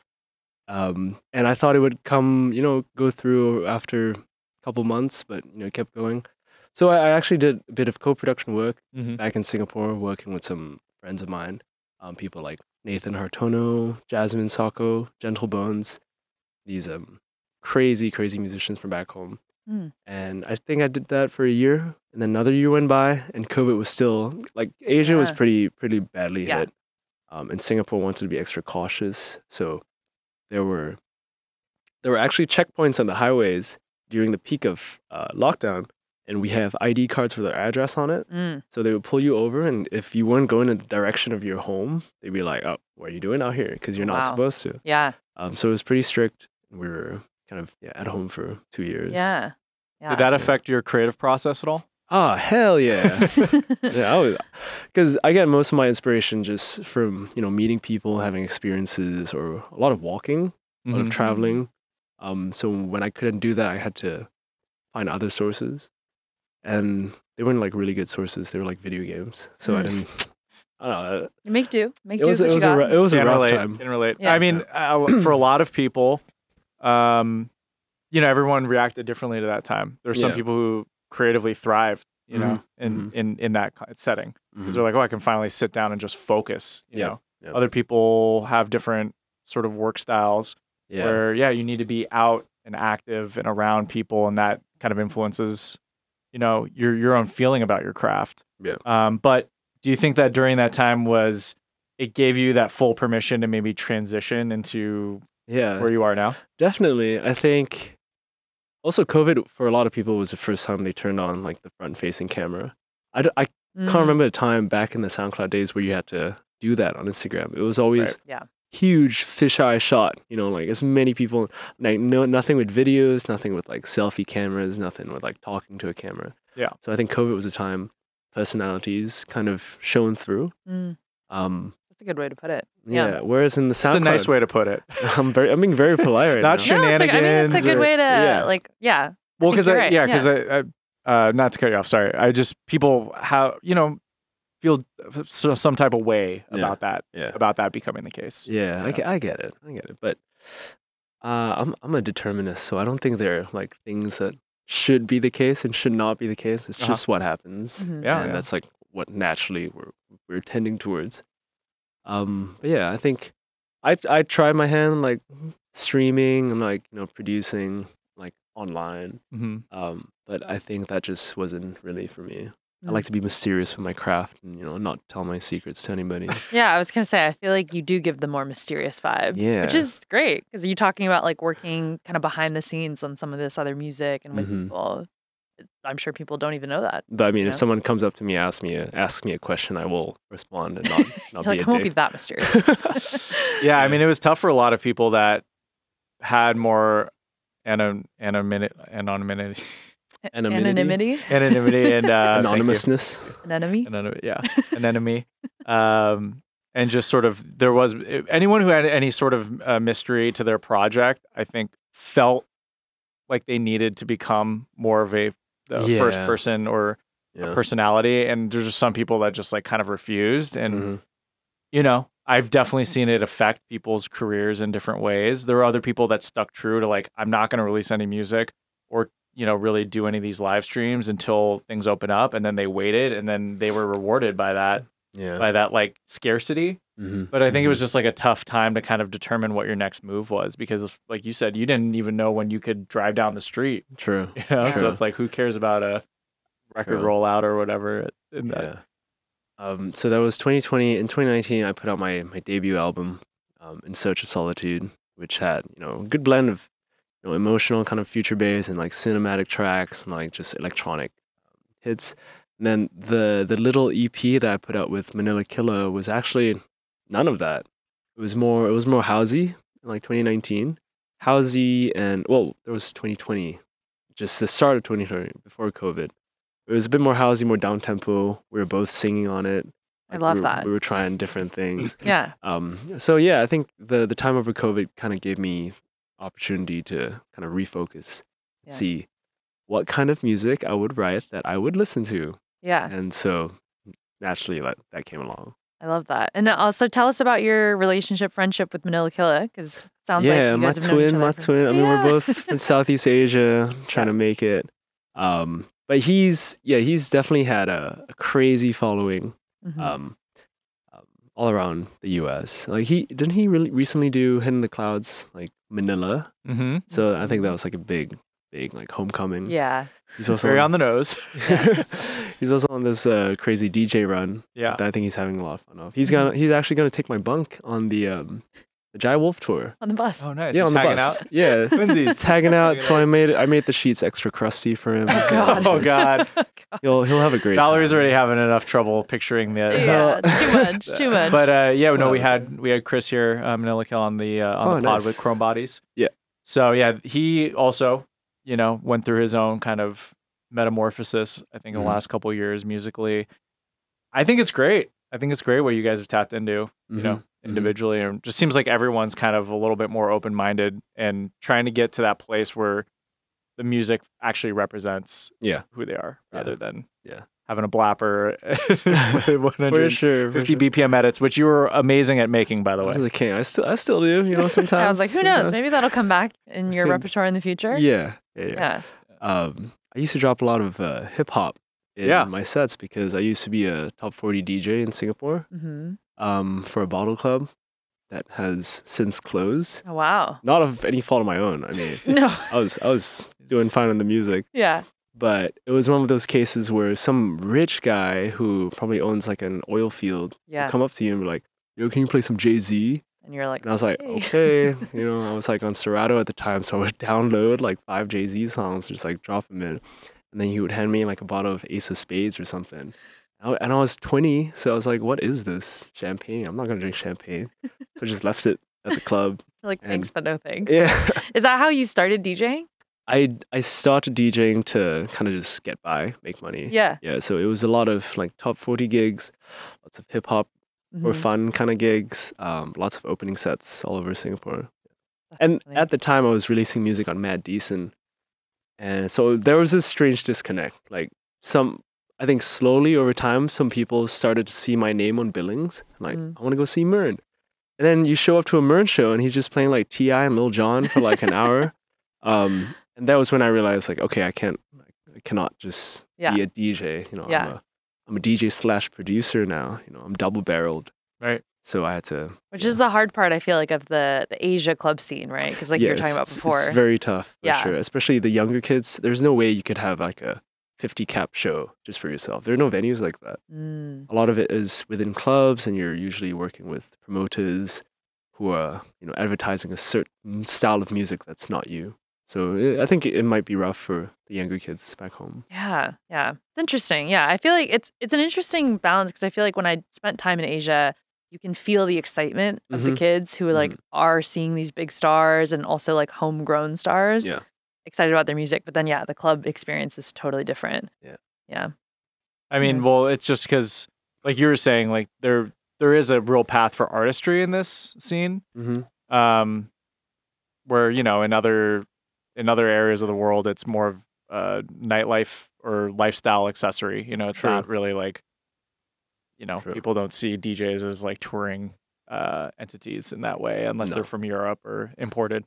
Um, and I thought it would come, you know, go through after a couple months, but you know, it kept going. So I, I actually did a bit of co-production work mhm. back in Singapore, working with some friends of mine, um, people like Nathan Hartono, Jasmine Sokko, Gentle Bones, these um crazy, crazy musicians from back home. Mm. And I think I did that for a year, and then another year went by, and COVID was still like Asia was pretty, pretty badly Yeah. hit. Um, and Singapore wanted to be extra cautious, so there were there were actually checkpoints on the highways during the peak of uh, lockdown, and we have ID cards with our address on it. Mm. So they would pull you over, and if you weren't going in the direction of your home, they'd be like, "Oh, what are you doing out here? Because you're not Wow. supposed to." Yeah. Um, so it was pretty strict. We were kind of yeah, at home for two years. Yeah. Yeah. Did that affect your creative process at all? Ah, hell yeah. yeah, because I get most of my inspiration just from you know meeting people, having experiences, or a lot of walking, a lot of Mhm. traveling. Um, so when I couldn't do that, I had to find other sources, and they weren't like really good sources. They were like video games. So I Mm. didn't. I don't know. Make do. Make It do was it was you a got. ru- it was a Can rough relate. time. Can relate. Yeah. I mean, uh, for a lot of people, um, you know, everyone reacted differently to that time. There's some people who creatively thrived, you know, Mhm. in Mhm. in in that setting because they're like, oh, I can finally sit down and just focus. You Yeah. know, Yeah. other people have different sort of work styles Yeah. where yeah, you need to be out and active and around people, and that kind of influences, you know, your your own feeling about your craft. Yeah. Um, but do you think that during that time was it gave you that full permission to maybe transition into Yeah. where you are now? Definitely. I think also COVID for a lot of people was the first time they turned on like the front facing camera. I, d- I Mm. can't remember a time back in the SoundCloud days where you had to do that on Instagram. It was always Yeah. huge fisheye shot, you know, like as many people, like no, nothing with videos, nothing with like selfie cameras, nothing with like talking to a camera. Yeah. So I think COVID was a time personalities kind of shone through. Mm. Um, That's a good way to put it. yeah. Yeah. Whereas in the SoundCloud, it's a nice way to put it. I'm very, I'm being very polite right Not now. sure. No, it's like, I mean, it's a good or- way to Yeah. like, yeah. Well, because you're I, right, yeah, because I, I uh, not to cut you off. Sorry, I just people how you know feel some type of way Yeah. about that Yeah. about that becoming the case. Yeah, I, Yeah. get, I get it. I get it. But uh, I'm I'm a determinist, so I don't think there are like things that should be the case and should not be the case. It's Uh-huh. just what happens, Mhm. Yeah, and yeah. that's like what naturally we're we're tending towards. Um, but yeah, I think I I tried my hand like streaming and like you know producing like online. hmm Um, but I think that just wasn't really for me. I Mm. like to be mysterious with my craft and you know not tell my secrets to anybody. Yeah, I was gonna say I feel like you do give the more mysterious vibe. Yeah. Which is great because you're talking about like working kind of behind the scenes on some of this other music and with Mhm. people. It- I'm sure people don't even know that. But I mean, if Yeah. someone comes up to me, asks me, a, asks me a question, I will respond and not, not be like, a I won't be that mysterious. Yeah, I mean, it was tough for a lot of people that had more anon- anonymity, anonymity, Anonymity? Anonymity. anonymity, and uh. Anonymousness. An enemy. Yeah, an enemy. Um, and just sort of there was anyone who had any sort of uh, mystery to their project, I think, felt like they needed to become more of a the first person or Yeah. personality. And there's just some people that just like kind of refused. And Mhm. you know, I've definitely seen it affect people's careers in different ways. There are other people that stuck true to like, I'm not going to release any music or, you know, really do any of these live streams until things open up. And then they waited and then they were rewarded by that, Yeah. by that like scarcity. Mhm. But I think it was Mhm. just like a tough time to kind of determine what your next move was because, like you said, you didn't even know when you could drive down the street. True. You know, so it's like, who cares about a record True. rollout or whatever? Yeah. Um, so that was 2020. In 2019, I put out my, my debut album, um, In Search of Solitude, which had, you know, a good blend of, you know, emotional kind of future bass and like cinematic tracks and like just electronic um, hits. And then the the little EP that I put out with Manila Killa was actually none of that. It was more it was more housey, in like 2019. Housey and well, there was 2020, just the start of 2020 before COVID. It was a bit more housey, more down tempo. We were both singing on it. I love we were, that. We were trying different things. Yeah. Um, so yeah, I think the the time over COVID kind of gave me opportunity to kind of refocus, Yeah. see what kind of music I would write that I would listen to, Yeah. and so naturally that that came along. I love that. And also tell us about your relationship, friendship with Manila Killa, because sounds yeah, like you my guys have known each twin, other my for- twin. I mean, Yeah. we're both from Southeast Asia, trying to make it. Um, but he's yeah, he's definitely had a, a crazy following Mhm. um, um, all around the U.S. Like he didn't he really recently do Hidden in the Clouds like Manila. Mm-hmm. So I think that was like a big, big like homecoming. yeah. he's also Very on the nose. he's also on this uh, crazy DJ run yeah. that I think he's having a lot of fun of. He's gonna he's actually gonna take my bunk on the um the Jai Wolf tour. on the bus. Oh, nice. yeah, Just on the bus. out. Yeah, Twinsies. He's hanging out. So. I made I made the sheets extra crusty for him. Oh, God. Oh God. He'll he'll have a great. Valerie's time. already having enough trouble picturing the. Yeah, too much, too much. But uh, yeah, no, we had we had Chris here, uh, Manila Killa on the uh, on Oh, the pod nice. with Chrome Bodies. Yeah. So yeah, he also, you know, went through his own kind of metamorphosis. I think in Mhm. the last couple years musically. I think it's great. I think it's great what you guys have tapped into. You know, Mhm, mhm. individually, and just seems like everyone's kind of a little bit more open minded and trying to get to that place where the music actually represents Yeah. who they are Yeah. rather than Yeah. Having a blapper with For 150 sure. BPM edits, which you were amazing at making, by the I way. was a king. I still I still do. You know, sometimes. I was like, who knows? Maybe that'll come back in your repertoire in the future. Yeah. Yeah. yeah. Yeah. Um, I used to drop a lot of uh, hip hop in Yeah. my sets because I used to be a top 40 DJ in Singapore hmm um, for a bottle club that has since closed. Oh, wow. Not of any fault of my own. I mean, No. I was I was doing fine on the music, Yeah. But it was one of those cases where some rich guy who probably owns like an oil field would Yeah. come up to you and be like, "Yo, can you play some Jay Z?" And you're like, And I was like, okay. You know, I was like on Serato at the time, so I would download like five Jay Z songs, just like drop them in. And then he would hand me like a bottle of Ace of Spades or something. And I- was 20, so I was like, what is this? Champagne? I'm not going to drink champagne. So I just left it at the club. Like, and- thanks, but no thanks. Yeah. Is that how you started DJing? I, I started DJing to kind of just get by, make money. Yeah. Yeah, so it was a lot of like top 40 gigs, lots of hip hop or Mhm. fun kind of gigs, um, lots of opening sets all over Singapore. That's and at the time I was releasing music on Mad Decent, and so there was this strange disconnect. Like some, I think slowly over time, some people started to see my name on billings. Like Mm. I want to go see MYRNE, and then you show up to a MYRNE show and he's just playing like T.I. and Lil Jon for like an hour, um, and that was when I realized like okay, I can't, I cannot just Yeah. be a DJ. You know, Yeah. I'm a, I'm a DJ slash producer now. You know, I'm double barreled. Right. So I had to Which is the hard part, I feel like, of the the Asia club scene, right? Because like you were talking about before. It's very tough, for Yeah. sure. Especially the younger kids. There's no way you could have like a 50 cap show just for yourself. There are no venues like that. Mm, A lot of it is within clubs, and you're usually working with promoters who are, you know, advertising a certain style of music that's not you. So eh, I think it, it might be rough for the younger kids back home. yeah, yeah, it's interesting. Yeah, I feel like it's it's an interesting balance because I feel like when I spent time in Asia, you can feel the excitement of the Mhm. kids who like are seeing these big stars and also like homegrown stars. Yeah. excited about their music. But then yeah, the club experience is totally different. Yeah. yeah, I mean, Nice. well, it's just because, like you were saying, like there there is a real path for artistry in this scene. Mm-hmm. Um, where you know in other in other areas of the world, it's more of a nightlife or lifestyle accessory. You know, it's True. not really like, you know, True. people don't see DJs as like touring uh, entities in that way unless No. they're from Europe or imported.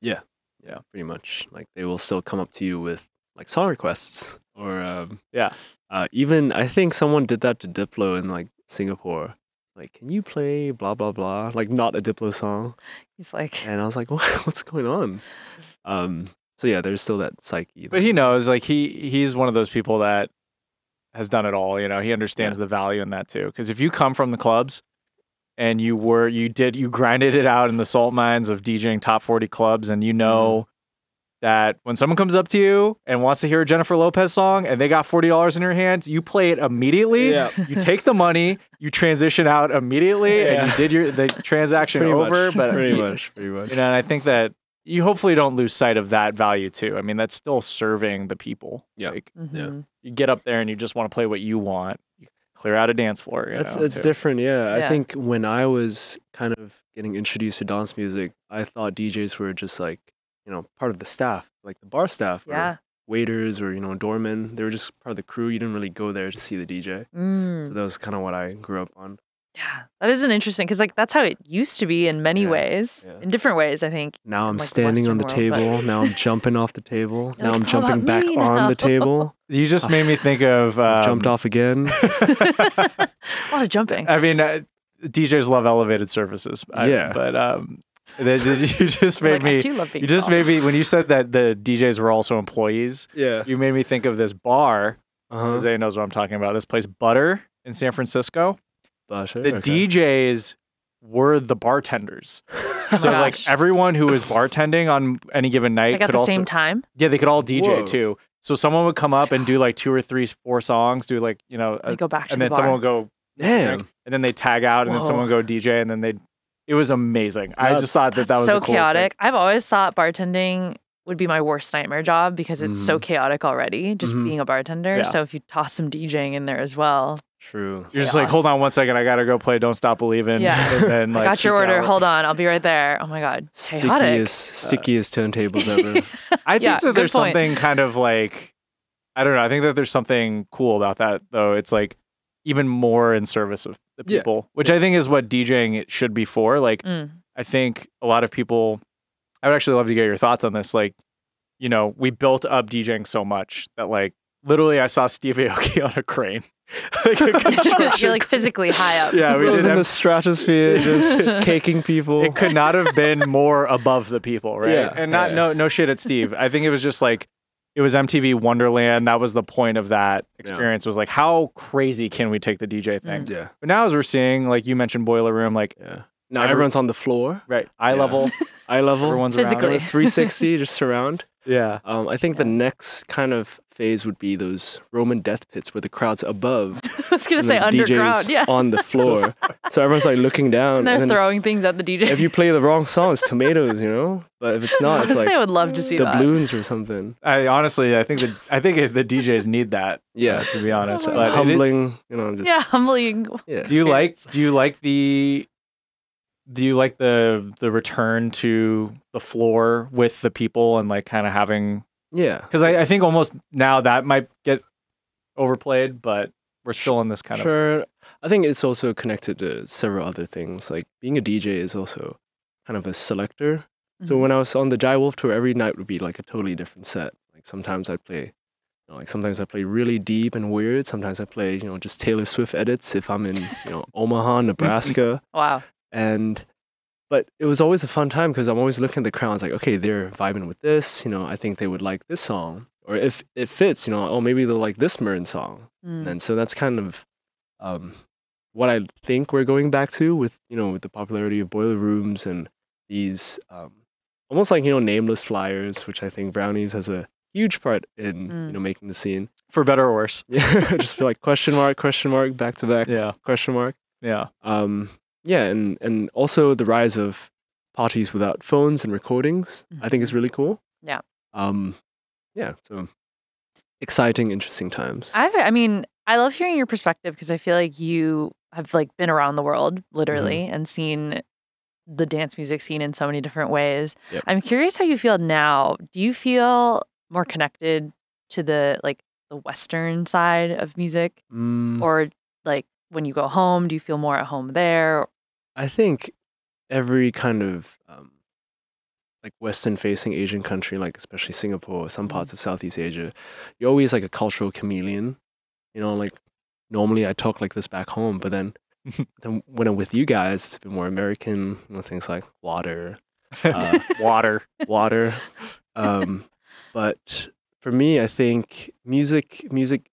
Yeah, Yeah. pretty much. Like they will still come up to you with like song requests or um, Yeah. Uh, even I think someone did that to Diplo in like Singapore. Like, can you play blah blah blah? Like not a Diplo song. he's like, And I was like, what, what's going on? Um. So yeah, there's still that psyche. But he knows, like he he's one of those people that has done it all. You know, he understands the value in that too. Because if you come from the clubs and you were you did you grinded it out in the salt mines of DJing top forty clubs, and you know that when someone comes up to you and wants to hear a Jennifer Lopez song and they got forty dollars in your hand, you play it immediately. Yeah. You take the money, you transition out immediately, and you did your the transaction pretty over. much, But pretty much, pretty much. you know, and I think that you hopefully don't lose sight of that value too. I mean, that's still serving the people. Yeah. Like mhm. you get up there and you just want to play what you want. You clear out a dance floor. You It's know, it's too. different, yeah. Yeah. I think when I was kind of getting introduced to dance music, I thought DJs were just like you know part of the staff, like the bar staff, or yeah. waiters, or you know doormen. They were just part of the crew. You didn't really go there to see the DJ. Mm. So that was kind of what I grew up on. Yeah, that is an interesting because like that's how it used to be in many Yeah, ways, yeah. in different ways. I think. Now I'm like, the standing on the Western world, but- table. Now I'm jumping off the table. You're now like, I'm jumping back me on the table. You just made me think of um, Jumped off again. a lot of jumping. I mean, uh, DJs love elevated surfaces. I- Yeah. but um, they- they- you just made Like, I me. do love being You just tall. made me when you said that the DJs were also employees. Yeah. You made me think of this bar. Uh-huh. Jose knows what I'm talking about. This place, Butter in San Francisco. Gosh, The okay. DJs were the bartenders. so like everyone who was bartending on any given night Like at could the also same time. yeah they could all DJ Whoa. too. So someone would come up and do like two or three, four songs, do like you know, a- go back and the then bar. someone would go Damn. and then they tag out, and then someone would go DJ, and then they. It was amazing. I just thought that that was so the coolest thing. chaotic. I've always thought bartending would be my worst nightmare job because it's so chaotic already, just Mhm. being a bartender. Yeah. So if you toss some DJing in there as well, True. You're just like, hold on one second, I gotta go play "Don't Stop Believing." Yeah. and then like I got your order. out. Hold on, I'll be right there. Oh my god, chaotic. Stickiest, stickiest turntables ever. I think Yeah, that there's point. something kind of like, I don't know. I think that there's something cool about that, though. It's like even more in service of the Yeah. people, which I think is what DJing it should be for. Like, Mm. I think a lot of people. I would actually love to get your thoughts on this. Like, you know, we built up DJing so much that like literally I saw Steve Aoki on a crane. like a You're like physically high up. Yeah, we It was did in the stratosphere, just caking people. it could not have been more above the people, right? Yeah, and not yeah. no no shit at Steve. I think it was just like it was MTV Wonderland. That was the point of that experience. Was like how crazy can we take the DJ thing? yeah, But now as we're seeing, like you mentioned, Boiler Room, like yeah. Now Every- everyone's on the floor, right eye Yeah. level, eye level, everyone's around. Physically. 360, just surround. Yeah, Um, I think the next kind of phase would be those Roman death pits where the crowd's above I was gonna and say the underground. DJ's Yeah, on the floor. so everyone's like looking down. and they're and throwing things at the DJ. if you play the wrong song, it's tomatoes, you know. But if it's not, it's like I would love to see that. doubloons or something. I honestly I think that I think the DJs need that. Yeah. uh, to be honest. my But Humbling, you know. Just, Yeah, humbling. yeah. do you like do you like the do you like the the return to the floor with the people and like kind of having Yeah. because I, I think almost now that might get overplayed but we're still in this kind of sure. I think it's also connected to several other things. Like being a DJ is also kind of a selector. So Mhm. when I was on the Jai Wolf tour, every night would be like a totally different set. Like sometimes I'd play, you know, like sometimes I play really deep and weird. Sometimes I play, you know, just Taylor Swift edits if I'm in, you know, Omaha, Nebraska. wow. and but it was always a fun time because I'm always looking at the crowd. It's like, okay, they're vibing with this. You know, I think they would like this song, or if it fits, you know, oh maybe they'll like this Marin song. Mm. And so that's kind of um, what I think we're going back to with you know with the popularity of boiler rooms and these um, almost like you know nameless flyers, which I think Brownies has a huge part in Mm. you know making the scene. for better or worse Yeah, just be like question mark, question mark, back to back, yeah question mark. yeah Um, yeah, and and also the rise of parties without phones and recordings. I think is really cool. Yeah. Um, yeah. So exciting, interesting times. I've, I mean, I love hearing your perspective because I feel like you have like been around the world literally Mm-hmm. and seen the dance music scene in so many different ways. Yep. I'm curious how you feel now. Do you feel more connected to the like the western side of music Mm, or like when you go home, do you feel more at home there? I think every kind of um, like Western facing Asian country, like especially Singapore, some Mhm. parts of Southeast Asia, you're always like a cultural chameleon. You know, like normally I talk like this back home, but then then when I'm with you guys, it's a bit more American. You know, things like water, uh, water water. Um, but for me, I think music, music,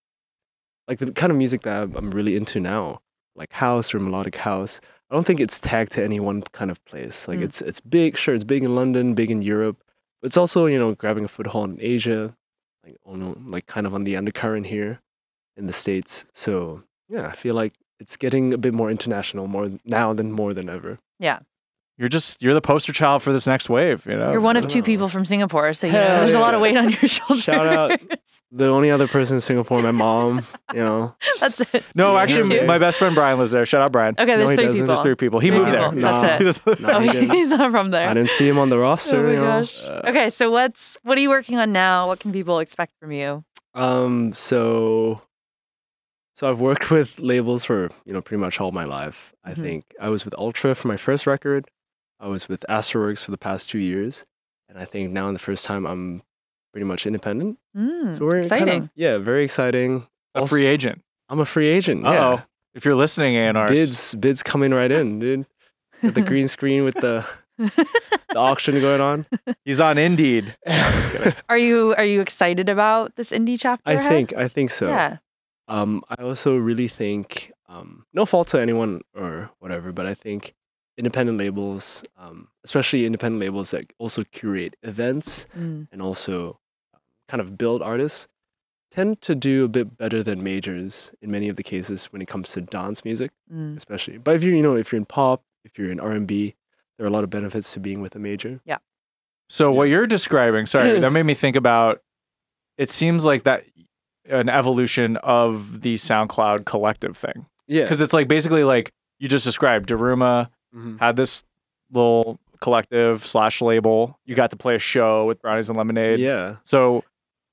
like the kind of music that I'm, really into now, like house or melodic house. I don't think it's tagged to any one kind of place. Like Mm. it's it's big, sure, it's big in London, big in Europe. But it's also you know grabbing a foothold in Asia, like on like kind of on the undercurrent here in the states. So yeah, I feel like it's getting a bit more international more now than more than ever. You're just you're the poster child for this next wave you know You're one of two know. people from Singapore, so you know, Hell there's a lot of weight on your shoulders. Shout out. The only other person in Singapore, my mom. You know, That's it. no You actually my best friend brian lives there shout out brian Okay, there's he three people. there's three people he Three moved people. there That's Nah. it. He doesn't- No, he didn't. he's not from there. I didn't see him on the roster. Oh my you know. gosh. Uh, Okay, so what's what are you working on now? What can people expect from you? Um. So, so I've worked with labels for you know pretty much all my life. I Mhm. think I was with Ultra for my first record. I was with Astralwerks for the past two years, and I think now, in the first time, I'm pretty much independent. Mm, So we're exciting. kind of yeah, very exciting. a Also- free agent I'm a free agent. oh Yeah. if you're listening A&R Bids bids coming right in, dude. With the green screen with the the auction going on. he's on indeed No, I'm just kidding. are you are you excited about this indie chapter? I ahead? think I think so. Yeah. Um, I also really think, um, no fault to anyone or whatever, but I think independent labels, um, especially independent labels that also curate events Mm. and also um, kind of build artists, tend to do a bit better than majors in many of the cases when it comes to dance music, Mm. especially. But if you you know if you're in pop, if you're in R and B, there are a lot of benefits to being with a major. Yeah. So Yeah. what you're describing, sorry, that made me think about. It seems like that an evolution of the SoundCloud collective thing Yeah, because it's like basically like you just described. Daruma Mhm. had this little collective slash label. You got to play a show with Brownies and Lemonade. yeah, So,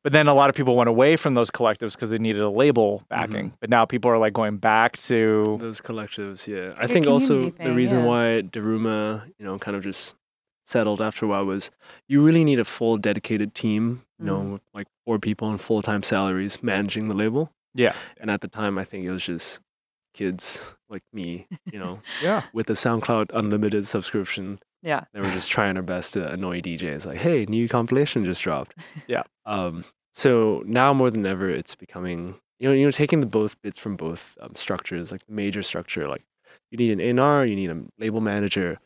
but then a lot of people went away from those collectives because they needed a label backing. Mm-hmm. But now people are like going back to those collectives. Yeah, It's I think also community the reason yeah. why Daruma, you know, kind of just settled after a while was you really need a full dedicated team. You know, Mm. with like four people on full time salaries managing the label. yeah, And at the time, I think it was just kids like me, you know, yeah, with a SoundCloud unlimited subscription. Yeah. They were just trying their best to annoy DJs, like, "Hey, new compilation just dropped." Yeah. Um. So now more than ever, it's becoming you know you know taking the both bits from both um, structures, like the major structure, like you need an A&R, you need a label manager,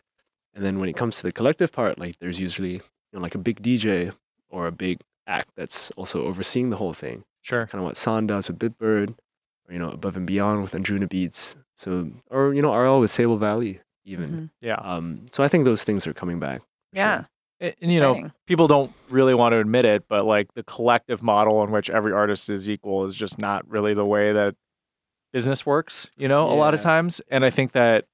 and then when it comes to the collective part, like there's usually you know like a big DJ or a big act that's also overseeing the whole thing sure. kind of what San does with Bitbird, you know, above and beyond with Andruna Beats. So, or you know, RL with Sable Valley, even. Mhm. Yeah. Um, so I think those things are coming back. Yeah. sure. And, and, you know, Exciting. people don't really want to admit it, but like the collective model in which every artist is equal is just not really the way that business works, you know, a lot of times. And I think that,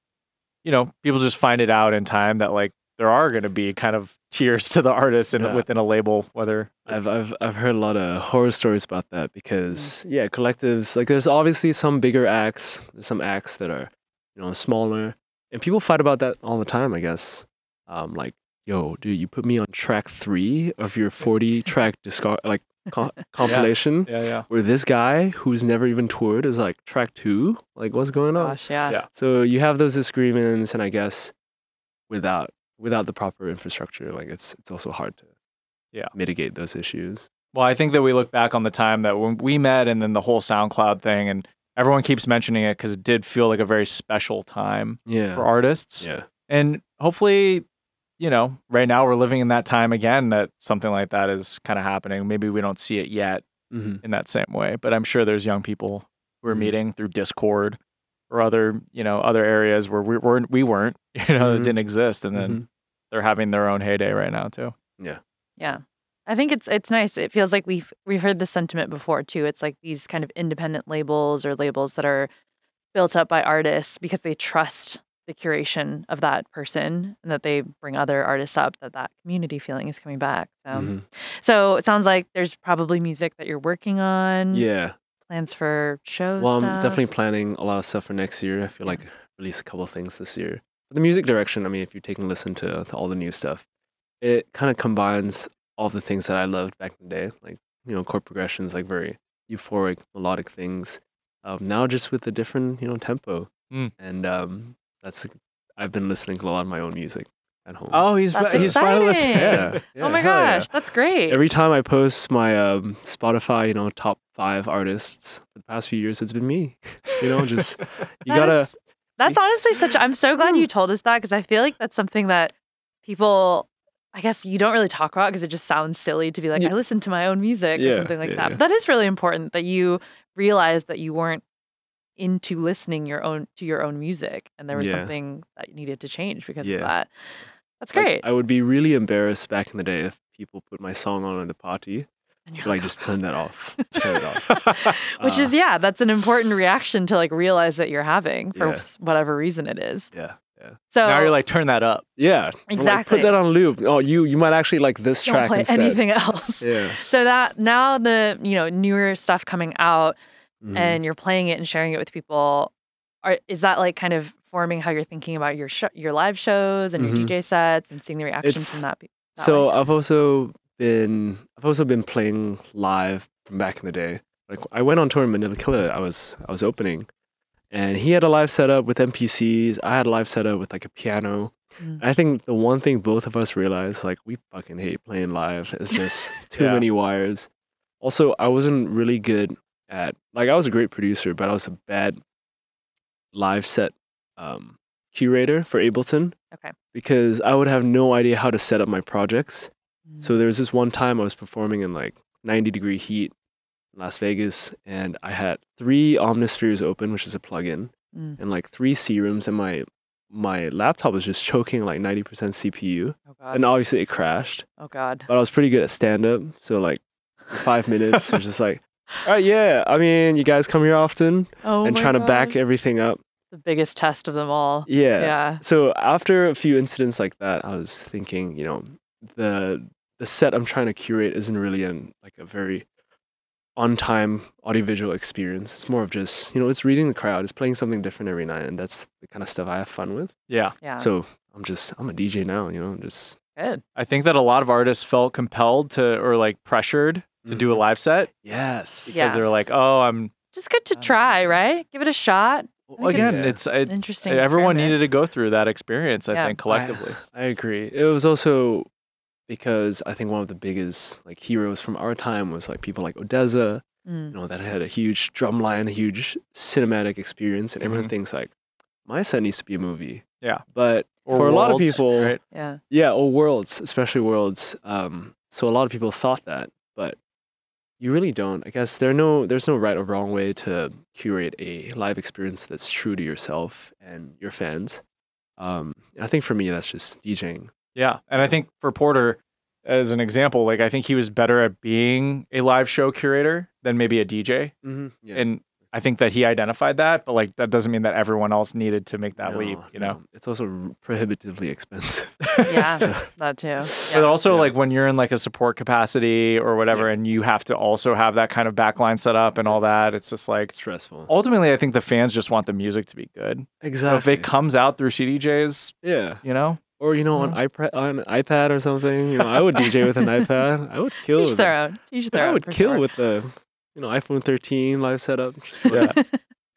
you know, people just find it out in time that like there are going to be kind of tiers to the artists in, Yeah. within a label, whether I've, I've I've heard a lot of horror stories about that because yeah, collectives like there's obviously some bigger acts, there's some acts that are you know smaller, and people fight about that all the time. I guess, um, like yo, dude, you put me on track three of your forty track discard like co- compilation. yeah, yeah. where this guy who's never even toured is like track two. Like, what's going on? Gosh, yeah. Yeah. So you have those disagreements, and I guess without without the proper infrastructure, like it's it's also hard to Yeah. mitigate those issues. Well, I think that we look back on the time that when we met and then the whole SoundCloud thing, and everyone keeps mentioning it because it did feel like a very special time Yeah. for artists. Yeah. And hopefully, you know, right now we're living in that time again that something like that is kind of happening. Maybe we don't see it yet hmm in that same way, but I'm sure there's young people who are Mhm. meeting through Discord or other, you know, other areas where we weren't, we weren't, you know, that Mhm. didn't exist. And then Mhm. they're having their own heyday right now too. Yeah. Yeah. I think it's it's nice. It feels like we've we've heard the sentiment before too. It's like these kind of independent labels or labels that are built up by artists because they trust the curation of that person and that they bring other artists up that that community feeling is coming back. So Mhm. so it sounds like there's probably music that you're working on. Yeah. Plans for shows. Well, I'm definitely planning a lot of stuff for next year. I feel like release a couple of things this year. The music direction, I mean, if you're taking a listen to, to all the new stuff, it kind of combines all the things that I loved back in the day, like, you know, chord progressions, like very euphoric, melodic things. Um, now just with a different, you know, tempo. Mm. And um, that's, I've been listening to a lot of my own music at home. Oh, he's That's he's finally exciting. yeah. oh my yeah, hell yeah. gosh, that's great. Every time I post my um, Spotify, you know, top five artists for the past few years, it's been me. You know, just you That gotta. is- That's honestly such. a- I'm so glad Hmm. you told us that because I feel like that's something that people, I guess, you don't really talk about because it just sounds silly to be like, Yeah. I listen to my own music or something like yeah, that. yeah. But that is really important that you realize that you weren't into listening your own to your own music, and there was Yeah. something that needed to change because Yeah. of that. That's like, great. I would be really embarrassed back in the day if people put my song on at the party. And you're Like, "Oh, just turn that off. Turn it off. Which Uh, is yeah, that's an important reaction to like realize that you're having for Yeah. whatever reason it is. Yeah. Yeah. So now you're like, turn that up. Yeah. Or, like, Exactly. put that on loop. Oh, you you might actually like this don't track play instead. anything else. Yeah. So that now the you know newer stuff coming out Mhm. and you're playing it and sharing it with people, are is that like kind of forming how you're thinking about your sh- your live shows and Mhm. your DJ sets and seeing the reaction It's- from that? pe- that So way? I've also been I've also been playing live from back in the day. Like I went on tour in Manila Killa. I was I was opening, and he had a live setup with MPCs. I had a live setup with like a piano. Mm. I think the one thing both of us realized, like we fucking hate playing live. It's just too Yeah. many wires. Also, I wasn't really good at like I was a great producer, but I was a bad live set um, curator for Ableton. Okay. Because I would have no idea how to set up my projects. Mm. So there was this one time I was performing in like 90 degree heat in Las Vegas, and I had three Omnispheres open, which is a plugin, Mm. and like three serums, and my my laptop was just choking like 90% CPU, Oh god. and obviously it crashed. oh god. But I was pretty good at stand up, so like five minutes, I was just like, all right, yeah. I mean, you guys come here often, Oh and trying to back everything up. The biggest test of them all. Yeah. Yeah. So after a few incidents like that, I was thinking, you know, the the set I'm trying to curate isn't really an like a very on time audiovisual experience. It's more of just, you know, it's reading the crowd, it's playing something different every night, and that's the kind of stuff I have fun with. Yeah. Yeah. So I'm just I'm a DJ now, you know, I'm just good. I think that a lot of artists felt compelled to or like pressured to do a Mhm. live set yes. because Yeah. they're like, oh, I'm Just good to Um, try, right? Give it a shot. Well, think it's again, it's it, Interesting. everyone experiment. needed to go through that experience. I Yeah. think collectively. I agree. It was also because I think one of the biggest like heroes from our time was like people like ODESZA, Mm. you know, that had a huge drum line, a huge cinematic experience, and everyone Mhm. thinks like my set needs to be a movie. Yeah. But Or for a lot of people, right? Yeah. yeah, or worlds, especially worlds. Um, so a lot of people thought that, but you really don't. I guess there are no there's no right or wrong way to curate a live experience that's true to yourself and your fans. Um, and I think for me, that's just DJing. Yeah. And I think for Porter, as an example, like I think he was better at being a live show curator than maybe a DJ. Mm-hmm. Yeah. And I think that he identified that, but like that doesn't mean that everyone else needed to make that No, leap, you know? no. It's also prohibitively expensive. Yeah. So- that too. But also, Yeah. like when you're in like a support capacity or whatever, and you have to also have that kind of backline set up and all It's- that, it's just like stressful. ultimately, I think the fans just want the music to be good. So Exactly. if it comes out through CDJs, yeah. you know, Or you know, on Yeah. iPad on iPad or something. You know, I would DJ with an iPad. I would kill. Teach with their it. own. Teach their I own. would kill sure. with the, you know, iPhone 13 live setup. Yeah.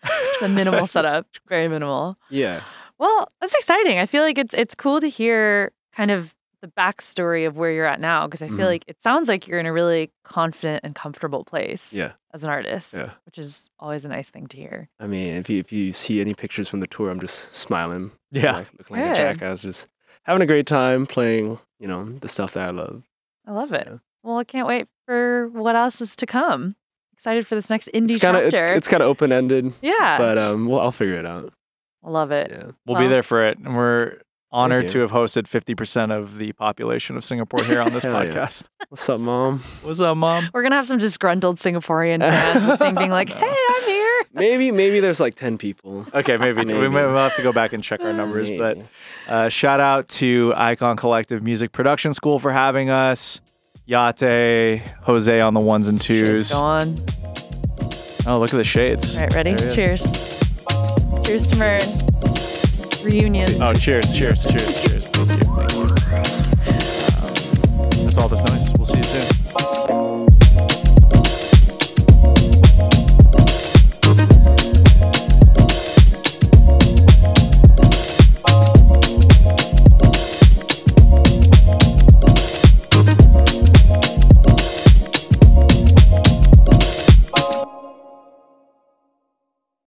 the minimal setup. Very minimal. yeah. Well, that's exciting. I feel like it's it's cool to hear kind of the backstory of where you're at now because I feel Mhm. like it sounds like you're in a really confident and comfortable place Yeah. as an artist, Yeah. which is always a nice thing to hear. I mean, if you if you see any pictures from the tour, I'm just smiling. Yeah. Like, looking like a jackass, just having a great time playing. You know, the stuff that I love. I love it. Yeah. Well, I can't wait for what else is to come. Excited for this next indie It's kind of it's, chapter. it's kind of open ended, yeah, but um, well, I'll figure it out. I love it. Yeah. we'll be there for it. And we're honored to have hosted 50% of the population of Singapore here on this Hell yeah. podcast. What's up, mom? What's up, mom? We're gonna have some disgruntled Singaporean fans listening, being like, No. "Hey, I'm here." Maybe maybe there's like ten people. Okay, maybe, we Maybe. may we'll have to go back and check our numbers, but Uh, shout out to Icon Collective Music Production School for having us. Yate, Jose on the ones and twos. Gone. Oh, look at the shades. All right, ready? There he is. Cheers. Cheers to MYRNE. Reunion. Oh, cheers, cheers, cheers, cheers. Thank you. Thank you. Um, that's all this noise. We'll see you soon.